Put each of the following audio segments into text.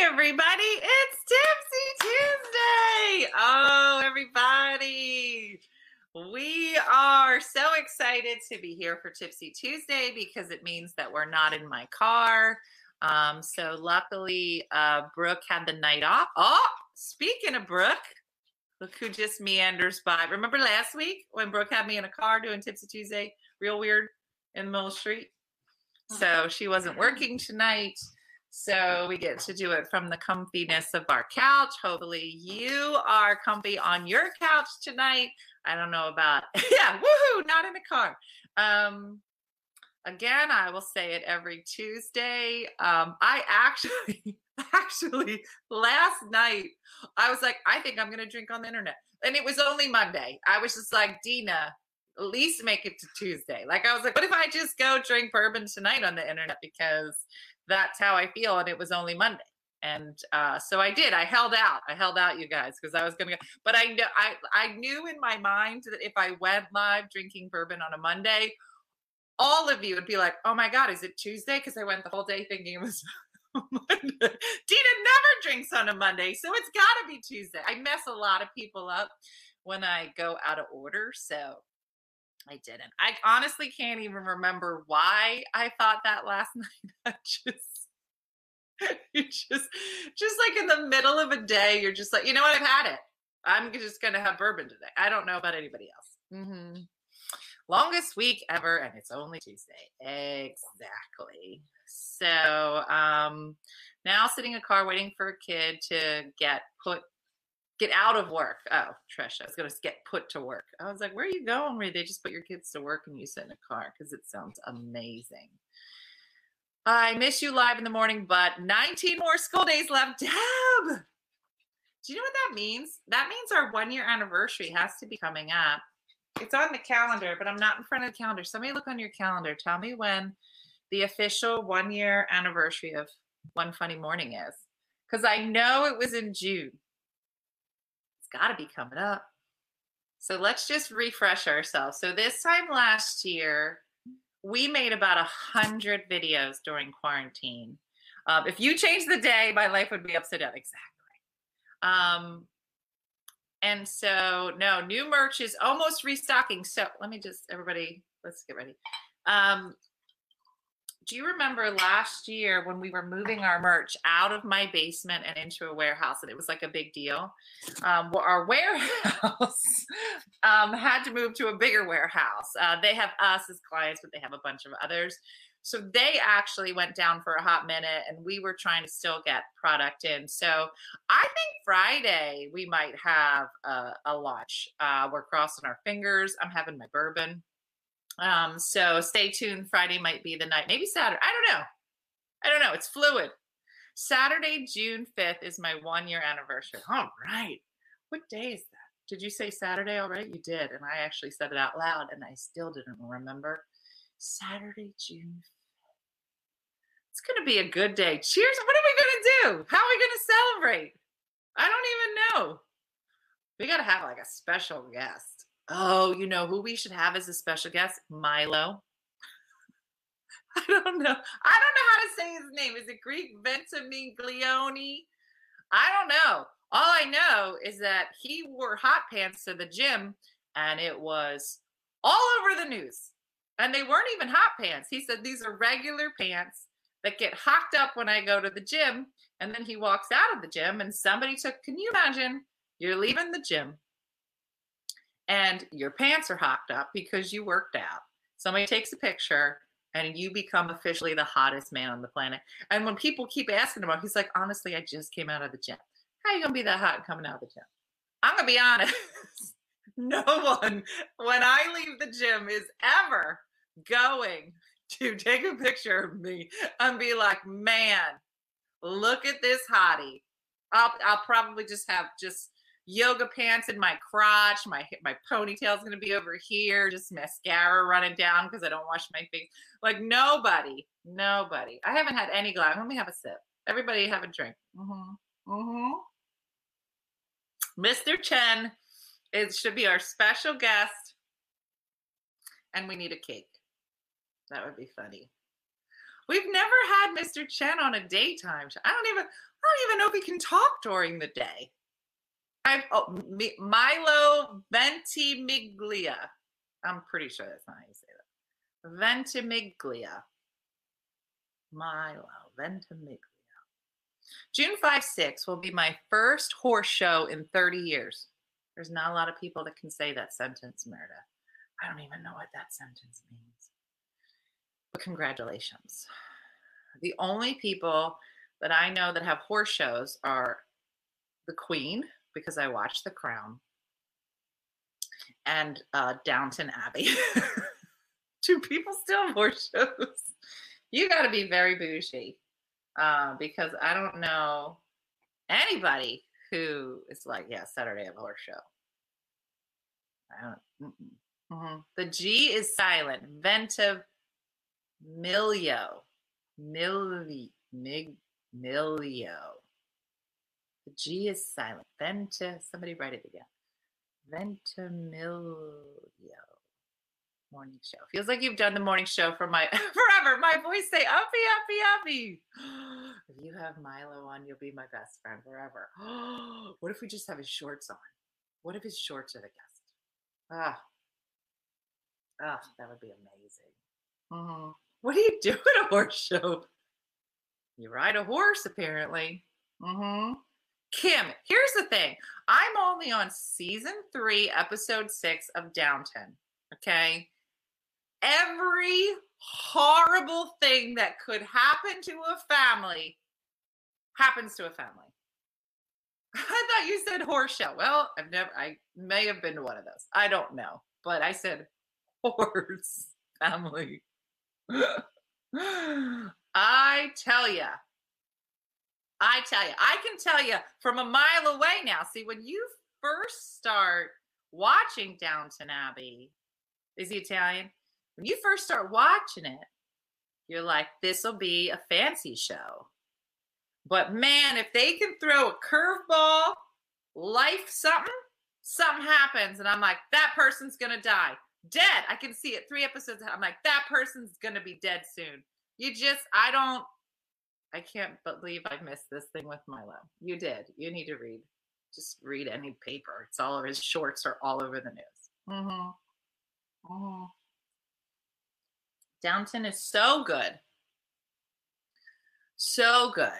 everybody. It's Tipsy Tuesday. Oh, everybody. We are so excited to be here for Tipsy Tuesday because it means that we're not in my car. Um, so luckily, uh, Brooke had the night off. Oh, speaking of Brooke, look who just meanders by. Remember last week when Brooke had me in a car doing Tipsy Tuesday? Real weird in the middle of the street. So she wasn't working tonight. So we get to do it from the comfiness of our couch. Hopefully, you are comfy on your couch tonight. I don't know about, yeah, woohoo, not in a car. Um, again, I will say it every Tuesday. Um, I actually, actually, last night, I was like, I think I'm going to drink on the internet. And it was only Monday. I was just like, Dina, at least make it to Tuesday. Like, I was like, what if I just go drink bourbon tonight on the internet? Because that's how I feel. And it was only Monday. And uh, so I did. I held out. I held out, you guys, because I was going to go. But I know I I knew in my mind that if I went live drinking bourbon on a Monday, all of you would be like, "Oh my God, is it Tuesday?" Because I went the whole day thinking it was Monday. Dina never drinks on a Monday, so it's got to be Tuesday. I mess a lot of people up when I go out of order, so I didn't. I honestly can't even remember why I thought that last night. I just you just just like in the middle of a day, you're just like, you know what, I've had it. I'm just gonna have bourbon today. I don't know about anybody else. Mm-hmm. Longest week ever, and it's only Tuesday. Exactly. So um now sitting in a car waiting for a kid to get put get out of work. Oh, Trisha, I was going to get put to work. I was like, where are you going? Where they just put your kids to work and you sit in a car? Because it sounds amazing. I miss you live in the morning, but 19 more school days left. Deb, do you know what that means? That means our one year anniversary has to be coming up. It's on the calendar, but I'm not in front of the calendar. Somebody look on your calendar. Tell me when the official one year anniversary of One Funny Morning is. Because I know it was in June got to be coming up. So let's just refresh ourselves. So this time last year, we made about a hundred videos during quarantine. Um, if you change the day, my life would be upside down. Exactly. Um, and so no, new merch is almost restocking. So let me just everybody, let's get ready. Um, do you remember last year when we were moving our merch out of my basement and into a warehouse and it was like a big deal? Um, our warehouse um, had to move to a bigger warehouse. Uh, they have us as clients but they have a bunch of others. So they actually went down for a hot minute and we were trying to still get product in. So i think friday we might have a, a launch uh, we're crossing our fingers. I'm having my bourbon um, so stay tuned. Friday might be the night, maybe Saturday. I don't know. I don't know. It's fluid. Saturday, June 5th is my one year anniversary. All right. What day is that? Did you say Saturday already? You did. And I actually said it out loud and I still didn't remember. Saturday, June 5th. It's going to be a good day. Cheers. What are we going to do? How are we going to celebrate? I don't even know. We got to have like a special guest. Oh, you know who we should have as a special guest? Milo. I don't know. I don't know how to say his name. Is it Greek Ventimiglione? I don't know. All I know is that he wore hot pants to the gym and it was all over the news. And they weren't even hot pants. He said these are regular pants that get hocked up when I go to the gym. And then he walks out of the gym and somebody took, can you imagine? You're leaving the gym and your pants are hocked up because you worked out. Somebody takes a picture and you become officially the hottest man on the planet. And when people keep asking about, he's like, honestly, I just came out of the gym. How are you gonna be that hot coming out of the gym? I'm gonna be honest. no one, when I leave the gym, is ever going to take a picture of me and be like, man, look at this hottie. I'll I'll probably just have just yoga pants in my crotch. My my ponytail's gonna be over here. Just mascara running down because I don't wash my face. Like nobody, nobody. I haven't had any glass. Let me have a sip. Everybody have a drink. Mm-hmm. Mm-hmm. Mr. Chen it should be our special guest, and we need a cake. That would be funny. We've never had Mr. Chen on a daytime. I don't even I don't even know if he can talk during the day. Oh, Mi- Milo Ventimiglia. I'm pretty sure that's not how you say that. Ventimiglia. Milo Ventimiglia. June 5 6 will be my first horse show in 30 years. There's not a lot of people that can say that sentence, Meredith. I don't even know what that sentence means. But congratulations. The only people that I know that have horse shows are the Queen, because I watched The Crown, and uh, Downton Abbey. Do people still horse shows? You got to be very bougie uh, because I don't know anybody who is like, yeah, Saturday a horse show. I don't. Mm-hmm. The G is silent. Ventimilio. Milli. Mig. Milio. The G is silent. Venta. Somebody write it again. Ventimilio. Morning show. Feels like you've done the morning show for my forever. My voice say uppy, uppy, uppy. if you have Milo on, you'll be my best friend forever. what if we just have his shorts on? What if his shorts are the guest? Ah, ah, that would be amazing. Mm-hmm. What do you do at a horse show? You ride a horse, apparently. Mm-hmm. Kim, here's the thing. I'm only on season three, episode six of Downton. Okay. Every horrible thing that could happen to a family happens to a family. I thought you said horse show. Well, I've never, I may have been to one of those. I don't know, but I said horse family. I tell you, I tell you, I can tell you from a mile away now. See, when you first start watching Downton Abbey, is he Italian? When you first start watching it, you're like, this will be a fancy show. But man, if they can throw a curveball, life something, something happens. And I'm like, that person's going to die. Dead. I can see it three episodes. I'm like, that person's going to be dead soon. You just, I don't, I can't believe I missed this thing with Milo. You did. You need to read. Just read any paper. It's all over. His shorts are all over the news. Mm-hmm. Mm-hmm. Downton is so good. So good.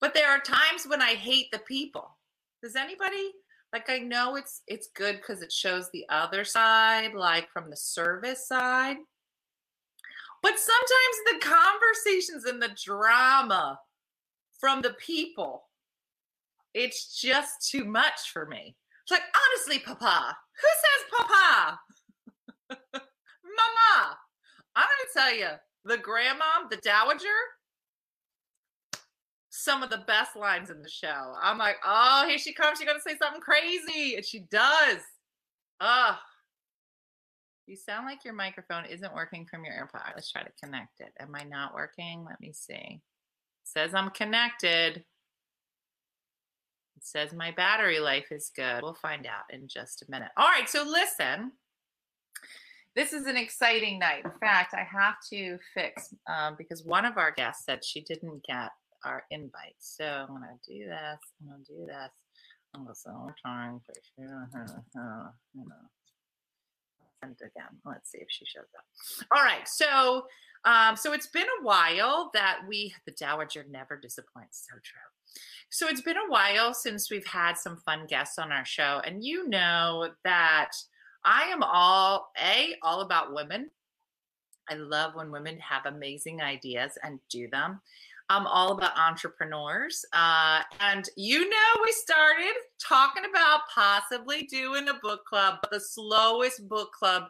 But there are times when I hate the people. Does anybody like I know it's it's good because it shows the other side, like from the service side. But sometimes the conversations and the drama from the people, it's just too much for me. It's like, honestly, Papa, who says Papa? Mama, I'm going to tell you, the grandma, the dowager, some of the best lines in the show. I'm like, oh, here she comes. She's going to say something crazy. And she does. Ugh. You sound like your microphone isn't working from your AirPod. Let's try to connect it. Am I not working? Let me see. It says I'm connected. It says my battery life is good. We'll find out in just a minute. All right, so listen. This is an exciting night. In fact, I have to fix um, because one of our guests said she didn't get our invite. So I'm going to do this. I'm going to do this. I'm going to to, you know, it again. Let's see if she shows up. All right. So, um, so it's been a while that we, the Dowager never disappoints. So true. So it's been a while since we've had some fun guests on our show. And you know that I am all, A, all about women. I love when women have amazing ideas and do them. I'm all about entrepreneurs. Uh, and you know, we started talking about possibly doing a book club, the slowest book club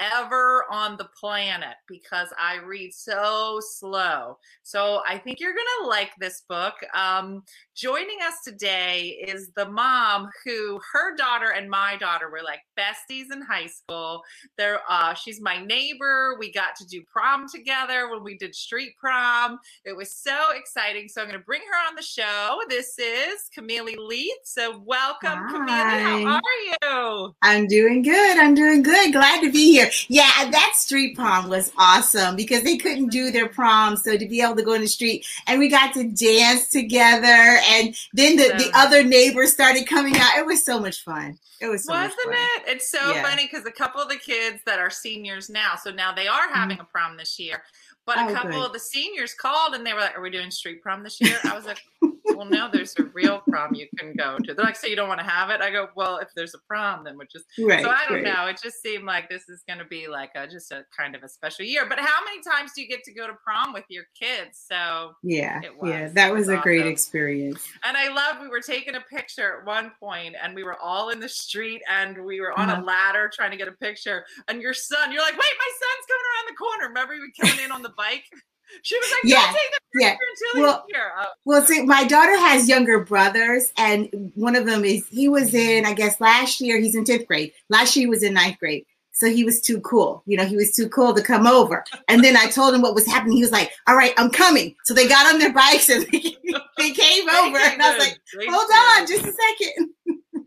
ever on the planet because I read so slow. So I think you're going to like this book. Um, joining us today is the mom who her daughter and my daughter were like besties in high school. They're, uh, she's my neighbor. We got to do prom together when we did street prom. It was so exciting. So I'm going to bring her on the show. This is Camille Leith. So welcome, Hi. Camille. How are you? I'm doing good. I'm doing good. Glad to be here year. Yeah, that street prom was awesome because they couldn't do their prom. So to be able to go in the street and we got to dance together. And then the, the other neighbors started coming out. It was so much fun. It was so Wasn't it? It's so yeah. funny because a couple of the kids that are seniors now, so now they are having mm-hmm. a prom this year. But a oh, couple good. of the seniors called and they were like, Are we doing street prom this year? I was like, well, now there's a real prom you can go to. They're like, so you don't want to have it? I go, well, if there's a prom, then which is right, so I don't right. know. It just seemed like this is going to be like a, just a kind of a special year. But how many times do you get to go to prom with your kids? So yeah, yeah, that was, was a awesome. great experience. And I love we were taking a picture at one point, and we were all in the street, and we were on uh-huh. a ladder trying to get a picture. And your son, you're like, wait, my son's coming around the corner. Remember, were coming in on the bike. She was like, yeah, yeah. well, oh, well, see, my daughter has younger brothers, and one of them is he was in, I guess, last year. He's in tenth grade. Last year he was in ninth grade. So he was too cool. You know, he was too cool to come over. And then I told him what was happening. He was like, "All right, I'm coming." So they got on their bikes and they, they came over. And I was like, "Hold on, just a second.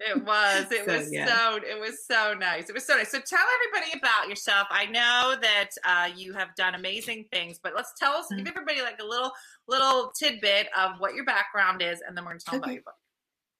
It was. It so, was yeah. so. It was so nice. It was so nice. So tell everybody about yourself. I know that uh, you have done amazing things, but let's tell us, mm-hmm. give everybody like a little little tidbit of what your background is, and then we're going to tell okay. about your book.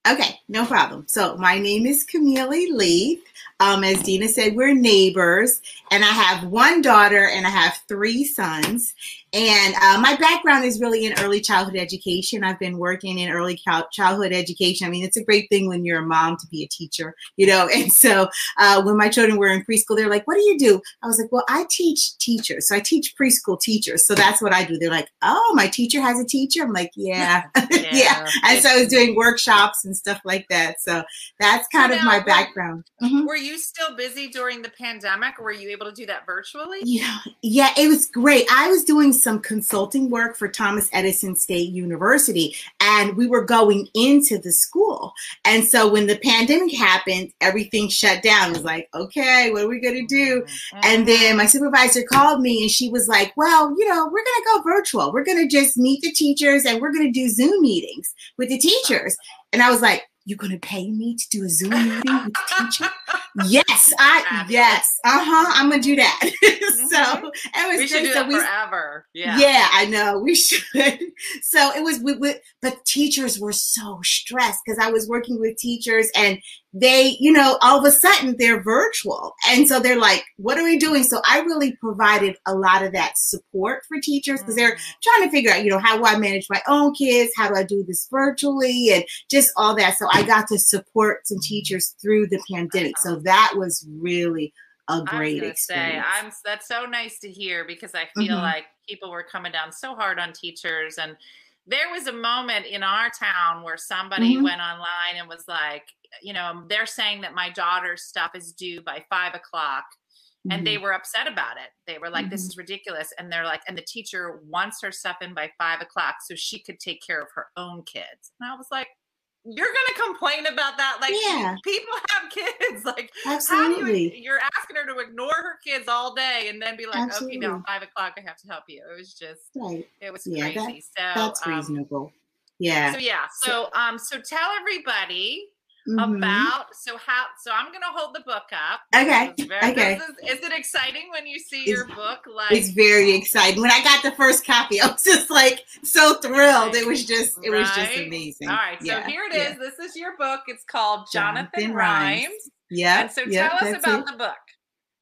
Okay, no problem. So my name is Camille Leith. Um, as Dina said, we're neighbors, and I have one daughter and I have three sons. And uh, my background is really in early childhood education. I've been working in early childhood education. I mean, it's a great thing when you're a mom to be a teacher, you know. And so uh, when my children were in preschool, they're like, "What do you do?" I was like, "Well, I teach teachers. So I teach preschool teachers. So that's what I do." They're like, "Oh, my teacher has a teacher." I'm like, "Yeah, yeah." yeah. And so I was doing workshops and stuff like that. So that's kind so of my background. Mm-hmm. Were you still busy during the pandemic? Were you able to do that virtually? Yeah, yeah, it was great. I was doing some consulting work for Thomas Edison State University, and we were going into the school. And so when the pandemic happened, everything shut down. It was like, okay, what are we going to do? Mm-hmm. And then my supervisor called me and she was like, well, you know, we're going to go virtual. We're going to just meet the teachers and we're going to do Zoom meetings with the teachers. And I was like, you're gonna pay me to do a Zoom meeting with the teacher? yes, I yes, uh huh. I'm gonna do that. So it was we should do so we, forever. Yeah, yeah, I know we should. so it was, we, we, but teachers were so stressed because I was working with teachers and they, you know, all of a sudden they're virtual. And so they're like, what are we doing? So I really provided a lot of that support for teachers because they're mm. trying to figure out, you know, how do I manage my own kids? How do I do this virtually? And just all that. So I got to support some teachers through the pandemic. So that was really a great experience. Say, I'm that's so nice to hear because I feel mm-hmm. like people were coming down so hard on teachers and there was a moment in our town where somebody mm-hmm. went online and was like, you know, they're saying that my daughter's stuff is due by five o'clock. Mm-hmm. And they mm-hmm. were upset about it. They were like, mm-hmm. this is ridiculous. And they're like, and the teacher wants her stuff in by five o'clock so she could take care of her own kids. And I was like, you're gonna complain about that like yeah. people have kids like absolutely you, are asking her to ignore her kids all day and then be like absolutely. okay now five o'clock i have to help you it was just right. it was yeah, crazy that, so that's um, reasonable yeah so yeah so um so tell everybody mm-hmm. about so how so i'm gonna hold the book up okay very, okay is, is, it exciting when you see it's, your book like it's very exciting when i got the first copy i was just like so thrilled right. it was just it right. was just amazing all right so yeah. here it is yeah. this is your book it's called jonathan, jonathan rhymes. rhymes. yeah and so tell us about it. the book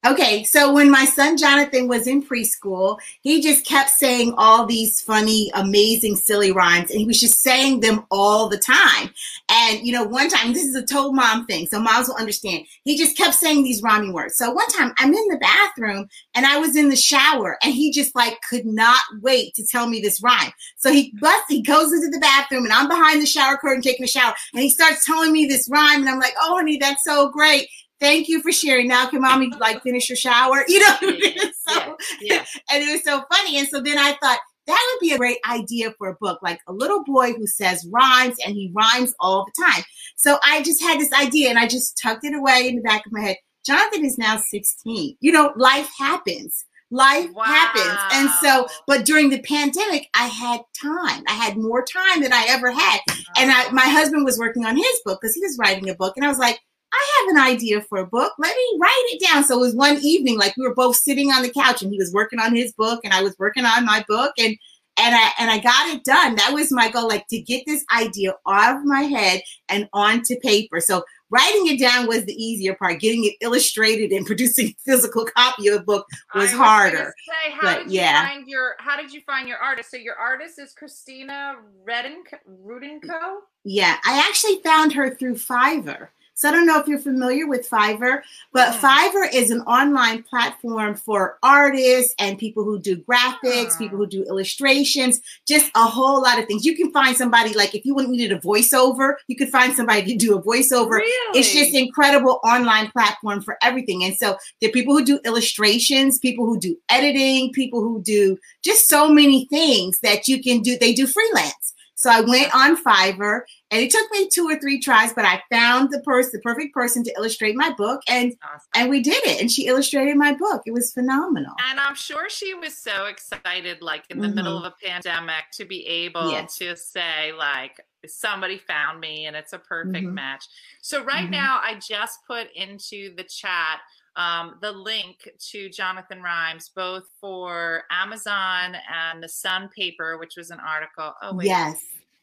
Okay, so when my son Jonathan was in preschool, he just kept saying all these funny, amazing, silly rhymes, and he was just saying them all the time. And you know, one time, this is a told mom thing, so moms will understand. He just kept saying these rhyming words. So one time, I'm in the bathroom and I was in the shower, and he just like could not wait to tell me this rhyme. So he busts, he goes into the bathroom, and I'm behind the shower curtain taking a shower, and he starts telling me this rhyme, and I'm like, "Oh, honey, that's so great." Thank you for sharing. Now can mommy like finish your shower? You know, so, yeah, yeah. and it was so funny. And so then I thought that would be a great idea for a book, like a little boy who says rhymes and he rhymes all the time. So I just had this idea and I just tucked it away in the back of my head. Jonathan is now 16. You know, life happens. Life wow. happens. And so, but during the pandemic, I had time. I had more time than I ever had. And I, my husband was working on his book because he was writing a book. And I was like, I have an idea for a book. Let me write it down. So it was one evening, like we were both sitting on the couch and he was working on his book and I was working on my book and and I and I got it done. That was my goal, like to get this idea out of my head and onto paper. So writing it down was the easier part. Getting it illustrated and producing a physical copy of the book was, was harder. Say, how but, did you yeah. find your how did you find your artist? So your artist is Christina Rudenko? Yeah, I actually found her through Fiverr. So I don't know if you're familiar with Fiverr, but mm. Fiverr is an online platform for artists and people who do graphics, people who do illustrations, just a whole lot of things. You can find somebody like if you needed a voiceover, you could find somebody to do a voiceover. Really? It's just incredible online platform for everything. And so there are people who do illustrations, people who do editing, people who do just so many things that you can do. They do freelance. So I went on Fiverr and it took me two or three tries, but I found the person, the perfect person to illustrate my book and awesome. and we did it. And she illustrated my book. It was phenomenal. And I'm sure she was so excited, like in the mm-hmm. middle of a pandemic, to be able yes. to say, like, somebody found me and it's a perfect mm-hmm. match. So right mm-hmm. now I just put into the chat um, the link to Jonathan Rhymes, both for Amazon and the Sun paper, which was an article. Oh, wait. Yes.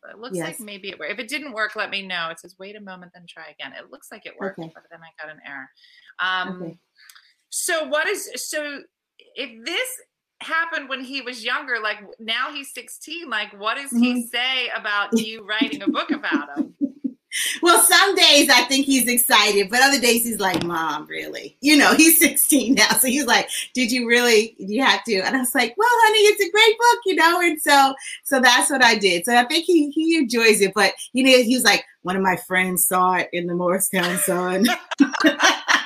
It looks yes. like maybe it worked. If it didn't work, let me know. It says, wait a moment, then try again. It looks like it worked, okay. but then I got an error. Um, okay. So, what is so if this happened when he was younger, like now he's 16, like what does he mm-hmm. say about you writing a book about him? well, some days I think he's excited, but other days he's like, Mom, really? You know, he's 16 now. So he's like, Did you really you have to? And I was like, Well, honey, it's a great book, you know. And so so that's what I did. So I think he he enjoys it. But you know, he was like, one of my friends saw it in the Morristown Sun.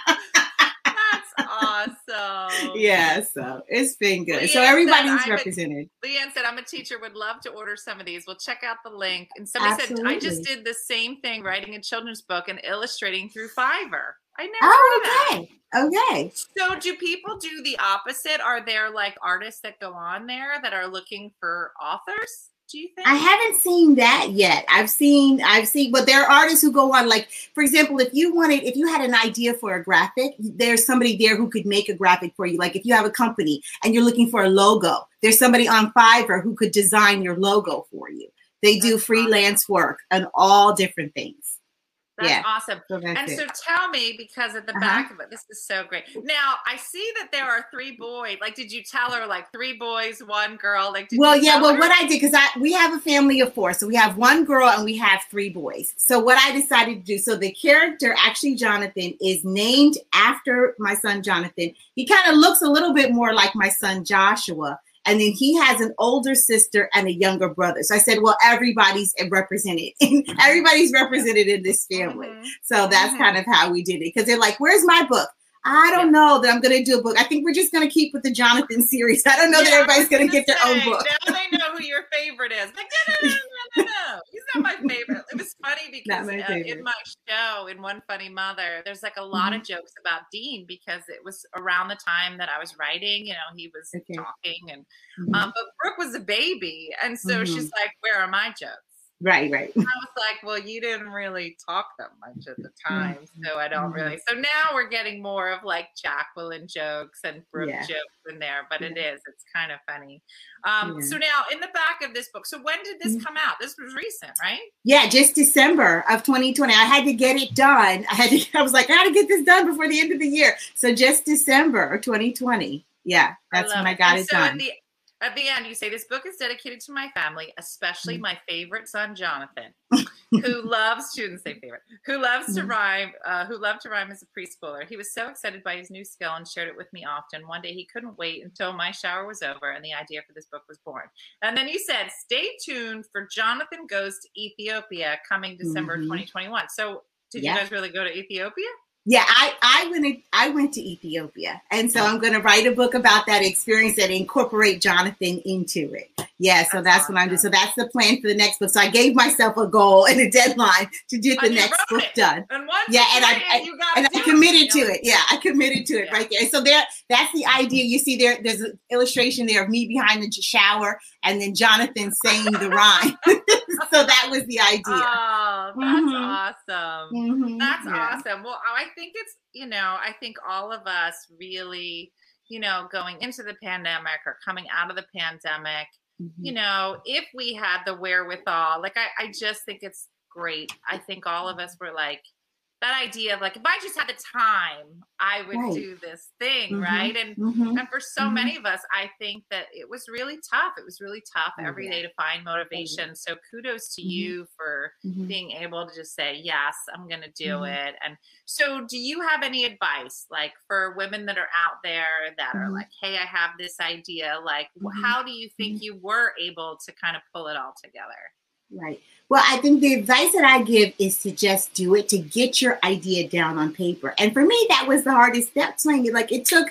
Yeah, so it's been good. Leanne so everybody's represented. A, Leanne said, I'm a teacher, would love to order some of these. We'll check out the link. And somebody Absolutely. said, I just did the same thing, writing a children's book and illustrating through Fiverr. I never. Oh, okay. Okay. So, do people do the opposite? Are there like artists that go on there that are looking for authors? Do you think? I haven't seen that yet. I've seen, I've seen, but there are artists who go on, like, for example, if you wanted, if you had an idea for a graphic, there's somebody there who could make a graphic for you. Like, if you have a company and you're looking for a logo, there's somebody on Fiverr who could design your logo for you. They do freelance work and all different things. That's yeah. awesome. So that's and it. so tell me, because at the uh-huh. back of it, this is so great. Now I see that there are three boys. Like, did you tell her like three boys, one girl? Like, well, yeah. Well, her? what I did because I we have a family of four, so we have one girl and we have three boys. So what I decided to do, so the character actually Jonathan is named after my son Jonathan. He kind of looks a little bit more like my son Joshua and then he has an older sister and a younger brother. So I said, well, everybody's represented. everybody's represented in this family. Mm-hmm. So that's mm-hmm. kind of how we did it. Because they're like, where's my book? I don't yeah. know that I'm going to do a book. I think we're just going to keep with the Jonathan series. I don't know yeah, that everybody's going to get their own book. Now they know who your favorite is. Like, no, no, no, no, no, He's not my favorite. It was funny because my uh, in my show, in One Funny Mother, there's like a lot mm-hmm. of jokes about Dean because it was around the time that I was writing. You know, he was okay. talking, and mm-hmm. um, but Brooke was a baby, and so mm-hmm. she's like, "Where are my jokes?" Right, right. I was like, well, you didn't really talk that much at the time, mm-hmm. so I don't mm-hmm. really. So now we're getting more of like Jacqueline jokes and Brooke yeah. jokes in there, but yeah. it is, it's kind of funny. Um, yeah. So now in the back of this book, so when did this mm-hmm. come out? This was recent, right? Yeah, just December of 2020. I had to get it done. I had to, I was like, I got to get this done before the end of the year. So just December of 2020. Yeah, that's I when I got it, it so done. The, at the end, you say this book is dedicated to my family, especially mm. my favorite son, Jonathan, who loves students say favorite, who loves to mm. rhyme, uh, who loved to rhyme as a preschooler. He was so excited by his new skill and shared it with me often. One day he couldn't wait until my shower was over and the idea for this book was born. And then you said, stay tuned for Jonathan Goes to Ethiopia coming December mm-hmm. 2021. So did yeah. you guys really go to Ethiopia? Yeah, I, I went I went to Ethiopia, and so I'm going to write a book about that experience and incorporate Jonathan into it. Yeah, so that's, that's what I'm doing. So that's the plan for the next book. So I gave myself a goal and a deadline to get the next book it. done. And yeah, and I, I and I committed to it. Yeah, I committed to it yeah. right there. So there, that's the idea. You see, there, there's an illustration there of me behind the shower, and then Jonathan saying the rhyme. so that was the idea. Oh, that's mm-hmm. awesome. Mhm, That's yeah. awesome. Well, I think it's, you know, I think all of us really, you know, going into the pandemic or coming out of the pandemic, you Mhm. know, if we had the wherewithal, like I, I just think it's great. I think all of us were like, that idea of like, if I just had the time, I would Right. do this thing, Mhm. right? And Mhm. and for so Mhm. many of us, I think that it was really tough. It was really tough Oh, every yeah. day to find motivation. So kudos to Mhm. you for Mhm. being able to just say, yes, I'm going to do Mhm. it. And so, do you have any advice like for women that are out there that are like, hey, I have this idea? Like, how do you think you were able to kind of pull it all together? Right. Well, I think the advice that I give is to just do it, to get your idea down on paper. And for me, that was the hardest step. Twenty, like it took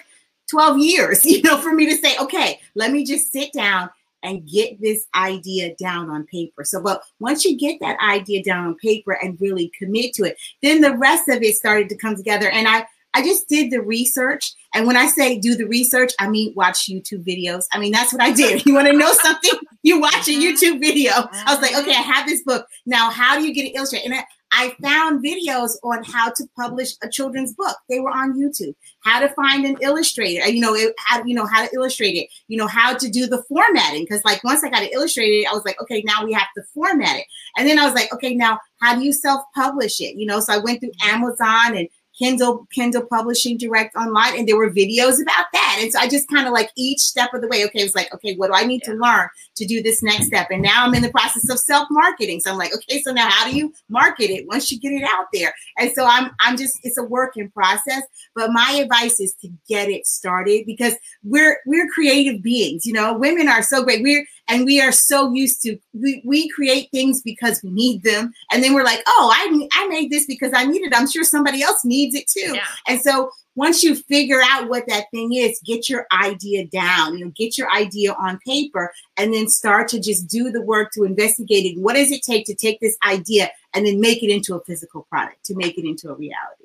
12 years, you know, for me to say, okay, let me just sit down and get this idea down on paper. So, but once you get that idea down on paper and really commit to it, then the rest of it started to come together. And I, I just did the research. And when I say do the research, I mean watch YouTube videos. I mean, that's what I did. You want to know something? You watch a Mhm. YouTube video. I was like, okay, I mm-hmm. have this book. Now, how do you get it illustrated? And I, I found videos on how to publish a children's book. They were on YouTube. How to find an illustrator, uh, you know, it, how you know how to illustrate it, you know, how to do the formatting. Because like once I got it illustrated, I was like, okay, now we have to format it. And then I was like, okay, now how do you self-publish it? You know, so I went through mm-hmm. Amazon and Kindle, Kindle Publishing Direct Online, and there were videos about that. And so I just kind of like each step of the way, okay, it was like, okay, what do I need to learn to do this next step? And now I'm in the process of self-marketing. So I'm like, okay, so now how do you market it once you get it out there? And so I'm I'm just it's a work in process. But my advice is to get it started because we're we're creative beings, you know, women are so great. We're and we are so used to we, we create things because we need them. And then we're like oh I, I made this because i need it. I'm sure somebody else needs it too. Yeah. and so once you figure out what that thing is get your idea down you know get your idea on paper and then start to just do the work to investigate it. What does it take to take this idea and then make it into a physical product to make it into a reality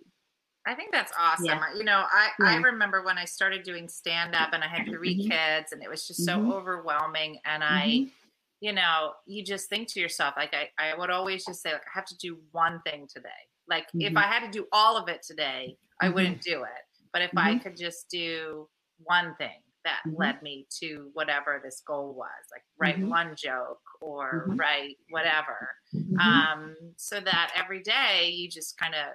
I think that's awesome. Yeah. You know, I, I remember when I started doing stand up and I had 3 Mhm. kids and it was just so Mhm. overwhelming. And I, Mhm. you know, you just think to yourself, like I, I would always just say, like, I have to do one thing today. Like if Mhm. I had to do all of it today, I Mhm. wouldn't do it. But if I could just do one thing that led me to whatever this goal was, like write one joke or write whatever, um, so that every day you just kind of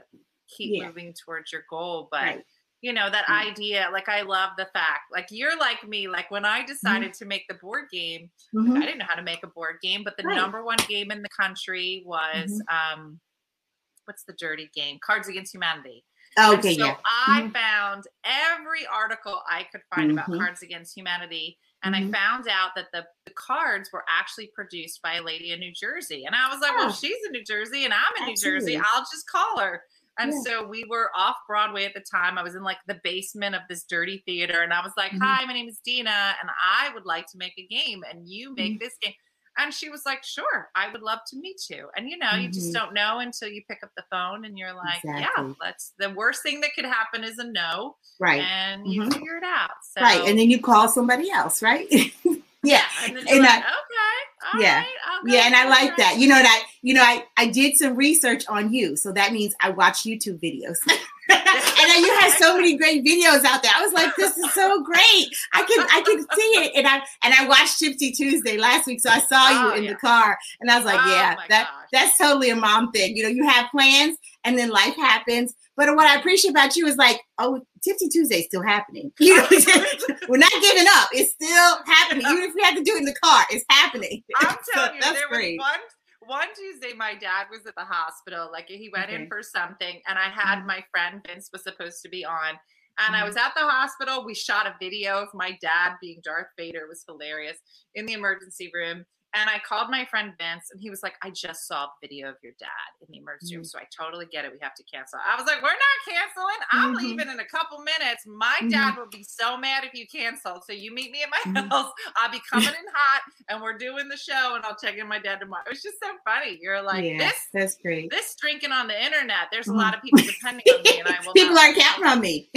keep Yeah. moving towards your goal. But Right. you know that Mm. idea, like I love the fact, like you're like me. Like when I decided Mm-hmm. to make the board game. I didn't know how to make a board game, but the Right. number one game in the country was um, what's the dirty game? Cards Against Humanity. And okay so yeah I Mhm. found every article I could find Mhm. about Cards Against Humanity. And Mhm. I found out that the, the cards were actually produced by a lady in New Jersey. And I was like, well, Oh. she's in New Jersey and I'm in New Jersey. I'll just call her. And Yeah. so we were off Broadway at the time. I was in like the basement of this dirty theater. And I was like, Mhm. hi, my name is Dina. And I would like to make a game. And you make Mhm. this game. And she was like, sure, I would love to meet you. And you know, you just Mhm. don't know until you pick up the phone and you're like, yeah, Exactly. let's, the worst thing that could happen is a no. right And you Mhm. figure it out. So, right and then you call somebody else right yeah. And and like, I- okay, all yeah. right, yeah and i like that. you know that you know i i did some research on you so that means i watch youtube videos. And then you have so many great videos out there. I was like this is so great. I can i can see it. And i and i watched Tipsy tuesday last week so i saw you Oh, in yeah. the car and i was like Oh, yeah that gosh. that's totally a mom thing. You know you have plans and then life happens but what i appreciate about you is like oh tipsy tuesday's still happening you know we're not giving up it's still happening even if we have to do it in the car it's happening I'm So telling you, that's there great. was one one Tuesday my dad was at the hospital. Like he went in for something, and I had Mhm. my friend Vince was supposed to be on. And I Mhm. was at the hospital. We shot a video of my dad being Darth Vader. It was hilarious in the emergency room. And I called my friend Vince, and he was like, "I just saw a video of your dad in the emergency room, Mhm. so I totally get it. We have to cancel." I was like, "We're not canceling. I'm Mhm. leaving in a couple minutes. My Mhm. dad will be so mad if you cancel. So you meet me at my Mhm. house. I'll be coming in hot, and we're doing the show, and I'll check in my dad tomorrow." It was just so funny. You're like yeah, this. that's great This drinking on the internet. There's a Mhm. lot of people depending on me, and I will. people not- are counting on me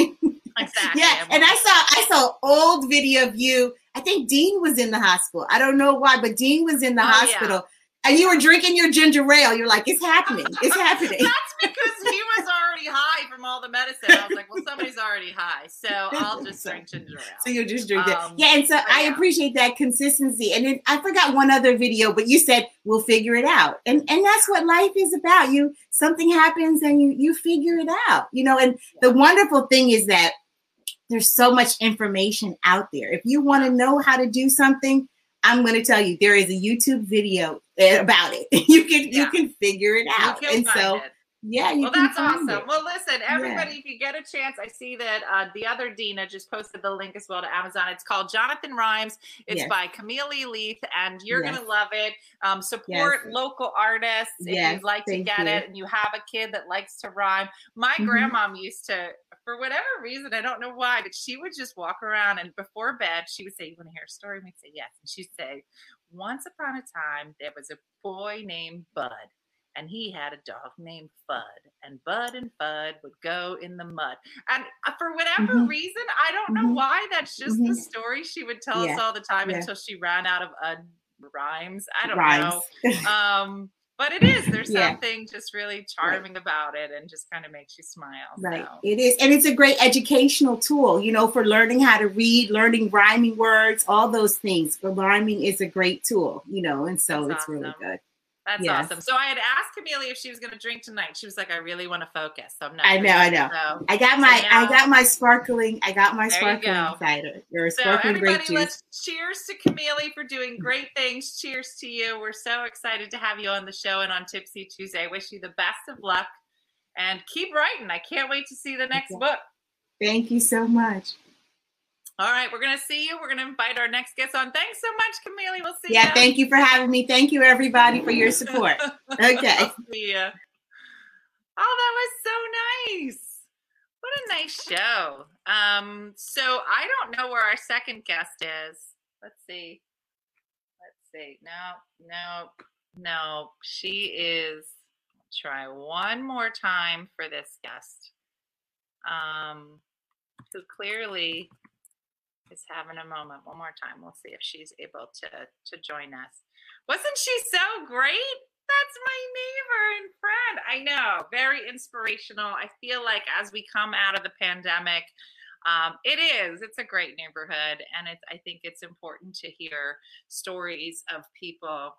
exactly. yeah and i saw i saw old video of you i think dean was in the hospital i don't know why but dean was in the Oh, yeah. hospital and you were drinking your ginger ale. You're like, it's happening. It's happening. That's because he was already high from all the medicine. I was like, well, somebody's already high, so I'll just drink ginger ale. So you just drink it. Um, Yeah, and so but I yeah. appreciate that consistency. And then I forgot one other video, but you said we'll figure it out. And and that's what life is about. You something happens and you you figure it out. You know, and the wonderful thing is that there's so much information out there. If you want to know how to do something, I'm going to tell you there is a YouTube video about it. You can you can figure it out. And so it. Yeah, you Well, that's awesome. it. Well, listen, everybody, if you get a chance, I see that uh, the other Dina just posted the link as well to Amazon. It's called Jonathan Rhymes. It's Yes. by Camille. Leith, and you're Yes. to love it. Um, support Yes. local artists if you'd like to get you. it and you have a kid that likes to rhyme. My Mhm. grandmom used to, for whatever reason, I don't know why, but she would just walk around and before bed, she would say, You want to hear a story? And we'd say, Yes. And she'd say, Once upon a time, there was a boy named Bud and he had a dog named Bud, and Bud and Bud would go in the mud. And uh, for whatever Mhm. reason, I don't know Mhm. why, that's just the Mhm. story she would tell us all the time Yeah. until she ran out of uh, rhymes. I don't Rhymes. know. Um, but it is. There's Yeah. something just really charming about it, and just kind of makes you smile. Right. So. It is. And it's a great educational tool, you know, for learning how to read, learning rhyming words, all those things. For rhyming is a great tool, you know, and so That's it's really good. That's Yes. awesome. So I had asked Camille if she was going to drink tonight. She was like, "I really want to focus." So I'm not. I know, I know. So, I got So my I got my sparkling I got my you sparkling go. cider. Your so sparkling grape juice. let's cheers to Camille for doing great things. Cheers to you. We're so excited to have you on the show and on Tipsy Tuesday. Wish you the best of luck and keep writing. I can't wait to see the next you. book. Thank you so much. All right, we're gonna see you. We're gonna invite our next guest on. Thanks so much, Camille. We'll see Yeah, you. thank you for having me. Thank you everybody for your support. Okay. Ya. Oh, that was so nice. What a nice show. Um, so I don't know where our second guest is. Let's see. Let's see. No, no, no. She is try one more time for this guest. Um, who clearly is having a moment. One more time. We'll see if she's able to to join us. Wasn't she so great? That's my neighbor and friend. I know, very inspirational. I feel like as we come out of the pandemic, um, it is. It's a great neighborhood, and it's. I think it's important to hear stories of people,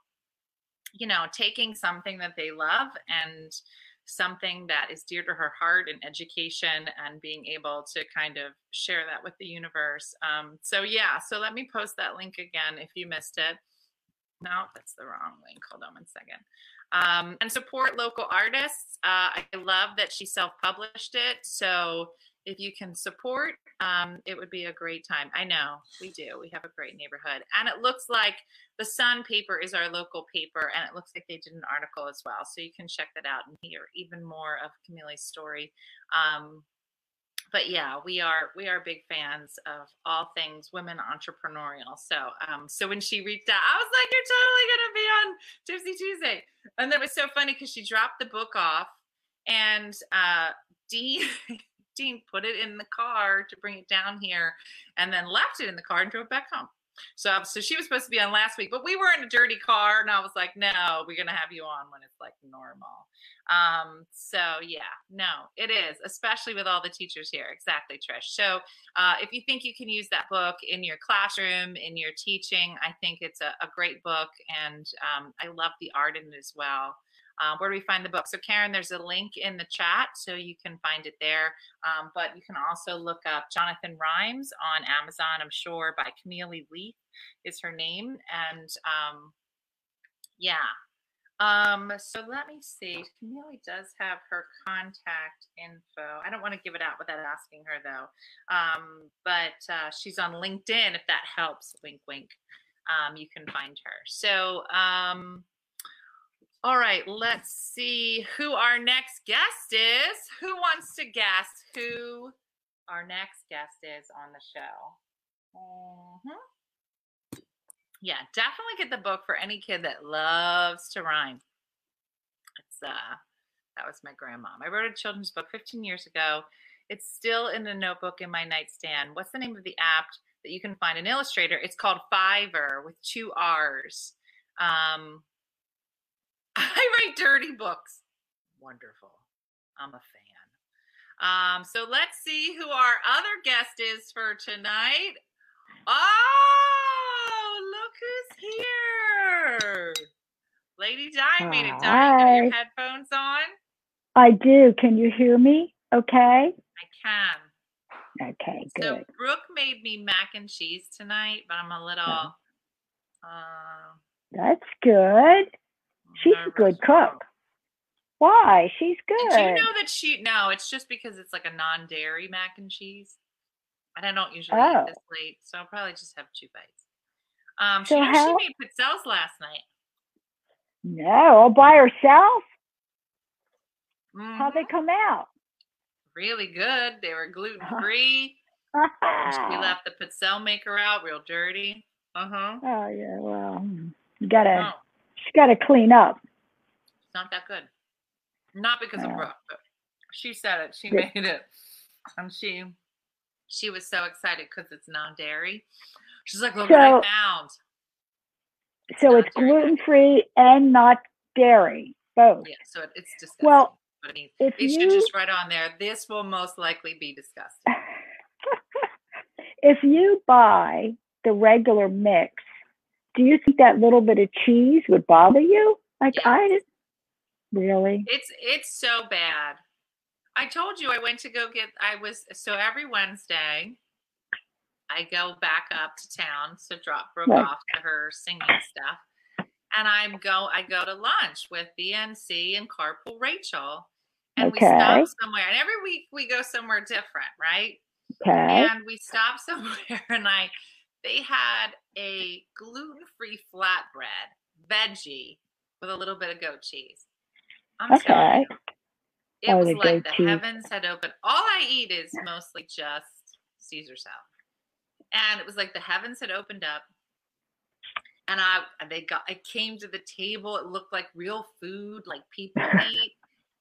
you know, taking something that they love and something that is dear to her heart in education and being able to kind of share that with the universe. Um, so yeah, so let me post that link again if you missed it. No, that's the wrong link. Hold on one second. Um, and support local artists. Uh, I love that she self published it. So if you can support, um, it would be a great time. I know we do. We have a great neighborhood. And it looks like the Sun paper is our local paper, and it looks like they did an article as well. So you can check that out and hear even more of Camille's story. Um, but yeah, we are we are big fans of all things women entrepreneurial. So um so when she reached out, I was like, You're totally gonna be on Tipsy Tuesday. And that was so funny because she dropped the book off and uh Dean Put it in the car to bring it down here and then left it in the car and drove back home. So so she was supposed to be on last week, but we were in a dirty car and I was like, No, we're gonna have you on when it's like normal. Um, so yeah, no, it is, especially with all the teachers here. Exactly, Trish. So uh, if you think you can use that book in your classroom, in your teaching, I think it's a, a great book, and um, I love the art in it as well. Uh, where do we find the book? So Karen, there's a link in the chat, so you can find it there. Um, but you can also look up Jonathan Rhymes on Amazon. I'm sure by Camille Leith is her name, and um, yeah, um, so let me see. Camille does have her contact info. I don't want to give it out without asking her though. Um, but uh, she's on LinkedIn if that helps. Wink, wink. Um, you can find her. So, um, all right, let's see who our next guest is. Who wants to guess who our next guest is on the show? Mhm. Yeah, definitely get the book for any kid that loves to rhyme. It's uh that was my grandmom. I wrote a children's book 15 years ago. It's still in a notebook in my nightstand. What's the name of the app that you can find an illustrator? It's called Fiverr with two R's. Um dirty books. Wonderful. I'm a fan. Um, so let's see who our other guest is for tonight. Oh, look who's here. Lady Di made it. Di, your headphones on? I do. Can you hear me? Okay. I can. Okay, good. So Brooke made me mac and cheese tonight, but I'm a little uh That's good. She's a good cook. Why? She's good. Did you know that she? No, it's just because it's like a non-dairy mac and cheese, and I don't usually Oh. eat this late, so I'll probably just have two bites. Um, So she, how- made pizzelles last night. No, all by herself? How'd Mhm. they come out? Really good. They were gluten free. we left the pizzelle maker out real dirty. Uh huh. Oh yeah, well, you gotta, No, she gotta clean up. it's not that good. Not because of Oh. Brooke, but she said it. She Yeah. made it, and she she was so excited because it's non-dairy. She's like, "Look what I So- found." So it's gluten free and not dairy, both. Yeah, so it, it's disgusting. Well, I mean, if should you just write on there. This will most likely be disgusting. if you buy the regular mix, do you think that little bit of cheese would bother you? Like Yes. I really? It's it's so bad. I told you I went to go get. I was so every Wednesday. I go back up to town to drop Brooke Right. off to her singing stuff, and I'm go. I go to lunch with BNC and Carpool Rachel, and we stop somewhere. And every week we go somewhere different, right? Okay. and we stop somewhere and I they had a gluten-free flatbread veggie with a little bit of goat cheese. I'm telling Okay. you, it Oh, was the like the cheese. heavens had opened. All I eat is mostly just Caesar salad, and it was like the heavens had opened up. And I, they got, I came to the table. It looked like real food, like people eat.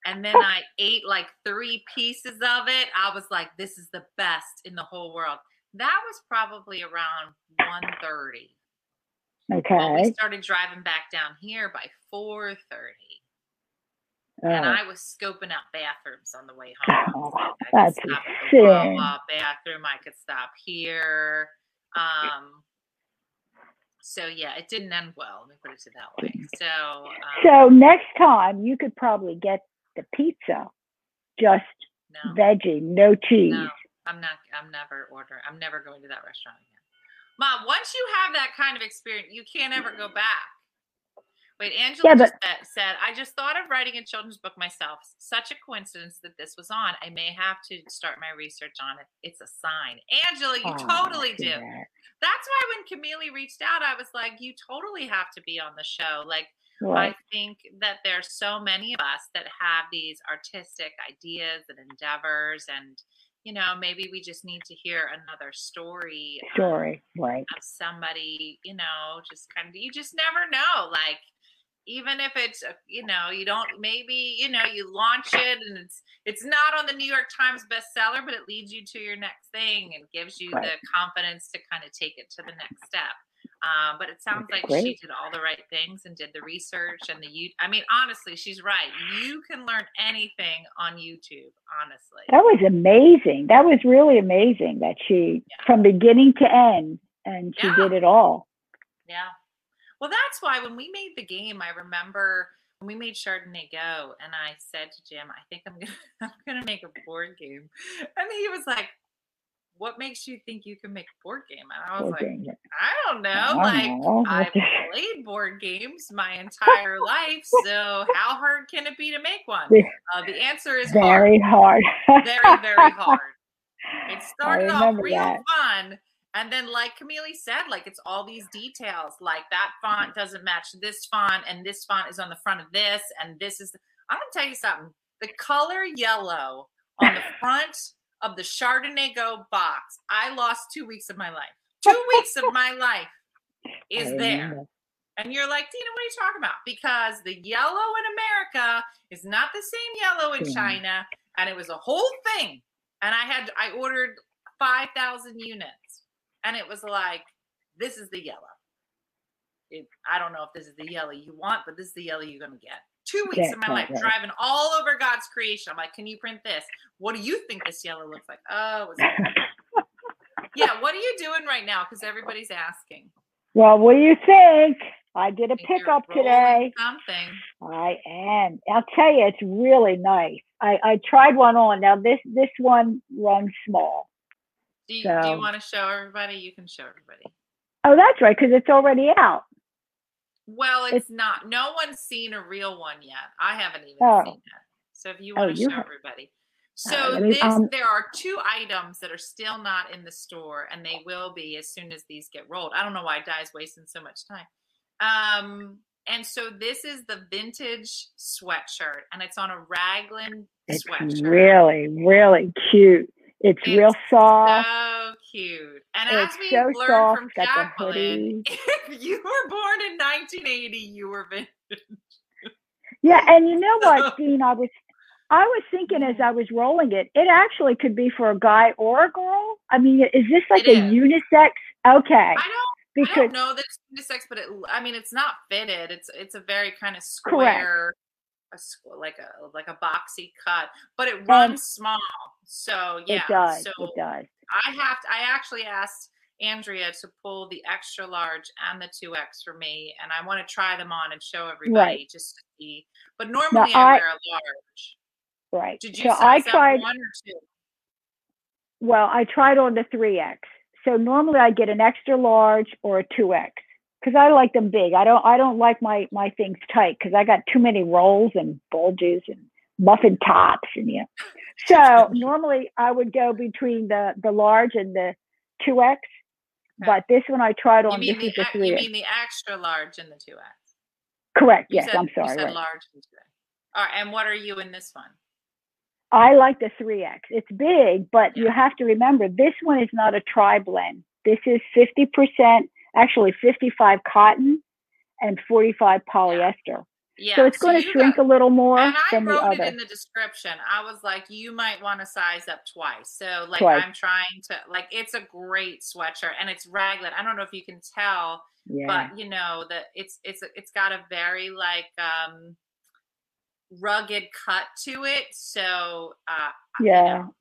And then I ate like three pieces of it. I was like, this is the best in the whole world. That was probably around 1.30. Well, we started driving back down here by 4.30. Oh, And I was scoping out bathrooms on the way home. oh, I that's stop at the. Wawa bathroom. I could stop here. Um, so yeah, it didn't end well. Let me put it to that way. So, um, So next time you could probably get the pizza, just no, veggie, no cheese. no, I'm not. I'm never ordering. I'm never going to that restaurant again. Mom, once you have that kind of experience, you can't ever go back. Wait, Angela Yeah, just but- said, said, I just thought of writing a children's book myself. Such a coincidence that this was on. I may have to start my research on it. It's a sign. Angela, you Oh, totally do. that. That's why when Camille reached out, I was like, you totally have to be on the show. Like, Right. I think that there's so many of us that have these artistic ideas and endeavors, and you know, maybe we just need to hear another story um, Story. Right. of somebody, you know, just kind of. You just never know, like. Even if it's uh, you know you don't maybe you know you launch it and it's it's not on the New York Times bestseller but it leads you to your next thing and gives you Right. the confidence to kind of take it to the next step. Um, but it sounds That's like she did all the right things and did the research and the you. I mean, honestly, she's right. You can learn anything on YouTube. Honestly, That was amazing. That was really amazing that she, Yeah. from beginning to end, and she Yeah. did it all. yeah. Well, that's why when we made the game, I remember when we made Chardonnay Go, and I said to Jim, "I think I'm gonna I'm gonna make a board game," and he was like. What makes you think you can make a board game? And I was Board like, game. I don't know. I don't like, know. I've played board games my entire life, so how hard can it be to make one? Uh, the answer is. Very hard. very, very hard. It started off real that. fun. And then, like Camille said, like it's all these details. Like that font doesn't match this font, and this font is on the front of this, and this is. I'm gonna tell you something. The color yellow on the front of the Chardonnay Go box. I lost two weeks of my life. Two weeks of my life is there. And you're like, Tina, what are you talking about? Because the yellow in America is not the same yellow in China. And it was a whole thing. And I had, I ordered 5,000 units. And it was like, this is the yellow. It, I don't know if this is the yellow you want, but this is the yellow you're going to get. Two weeks Yeah, of my life right. driving all over God's creation. I'm like, can you print this? What do you think this yellow looks like? Oh, yeah. What are you doing right now? Because everybody's asking. well, what do you think? I did a pickup today. Something. I am. I'll tell you, it's really nice. I, I tried one on. Now this this one runs small. Do you, do you want to show everybody? You can show everybody. Oh, that's right, because it's already out. Well, it's, It's- not. No one's seen a real one yet. I haven't even Oh. seen it. So if you Oh, want to you show have- everybody. So me- this, um, there are two items that are still not in the store, and they will be as soon as these get rolled. I don't know why Di's wasting so much time. Um, and so this is the vintage sweatshirt, and it's on a raglan It's sweatshirt. really, really cute. It's, It's real soft. So cute. And It's as we so learned soft, from Jacqueline, if you were born in 1980, you were vintage. Yeah, and you know what, Dean? I was I was thinking as I mm-hmm. was rolling it, it actually could be for a guy or a girl. I mean, is this like It a is. unisex? Okay, I don't because, I don't know that it's unisex, but it, I mean, it's not fitted. It's it's a very kind of square, a squ- like a like a boxy cut, but it mm. runs small. So yeah, it does. so it does. I have to. I actually asked Andrea to pull the extra large and the two X for me, and I want to try them on and show everybody just to see. But normally I, I- wear a large. Right. Did you so I tried. one or two? Well, I tried on the 3X. So normally I get an extra large or a 2X because I like them big. I don't I don't like my my things tight because I got too many rolls and bulges and muffin tops and you know. So normally I would go between the the large and the 2X, but this one I tried You on. mean This the is the you mean the extra large and the two X? Correct. You Yes, said, I'm sorry. You said right. large and two X. All right, and what are you in this one? I like the 3X. It's big, but you have to remember this one is not a tri blend. This is 50%, actually 55 cotton and 45 polyester. Yeah, so it's going to shrink got- a little more and I than the wrote it other. in the description. I was like, you might want to size up twice. So like Twice. I'm trying to like it's a great sweatshirt and it's raglan. I don't know if you can tell, yeah. but you know that it's it's it's got a very like um rugged cut to it. So uh you yeah. know,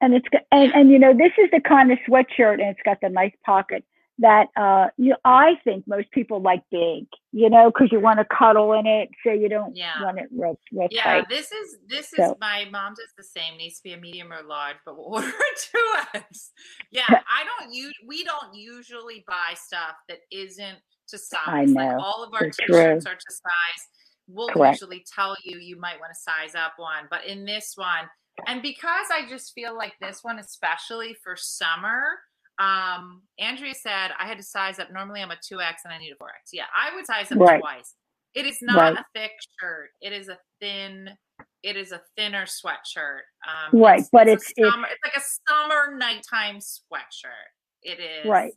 And it's and, and you know, this is the kind of sweatshirt and it's got the nice pocket that uh you I think most people like big, you know, because you want to cuddle in it so you don't Yeah. want it real, real Yeah, tight. this is this is my mom does the same. Needs to be a medium or large, but we'll order two X. Yeah, I don't use we don't usually buy stuff that isn't to size. I Like know. all of our It's t-shirts are to size. We'll Correct. usually tell you you might want to size up one, but in this one, and because I just feel like this one, especially for summer, um, Andrea said I had to size up. Normally I'm a two X and I need a four X. Yeah, I would size up Right. twice. It is not Right. a thick shirt. It is a thin. It is a thinner sweatshirt. Um, Right, but it's- it's- summer, it's like a summer nighttime sweatshirt. It is Right.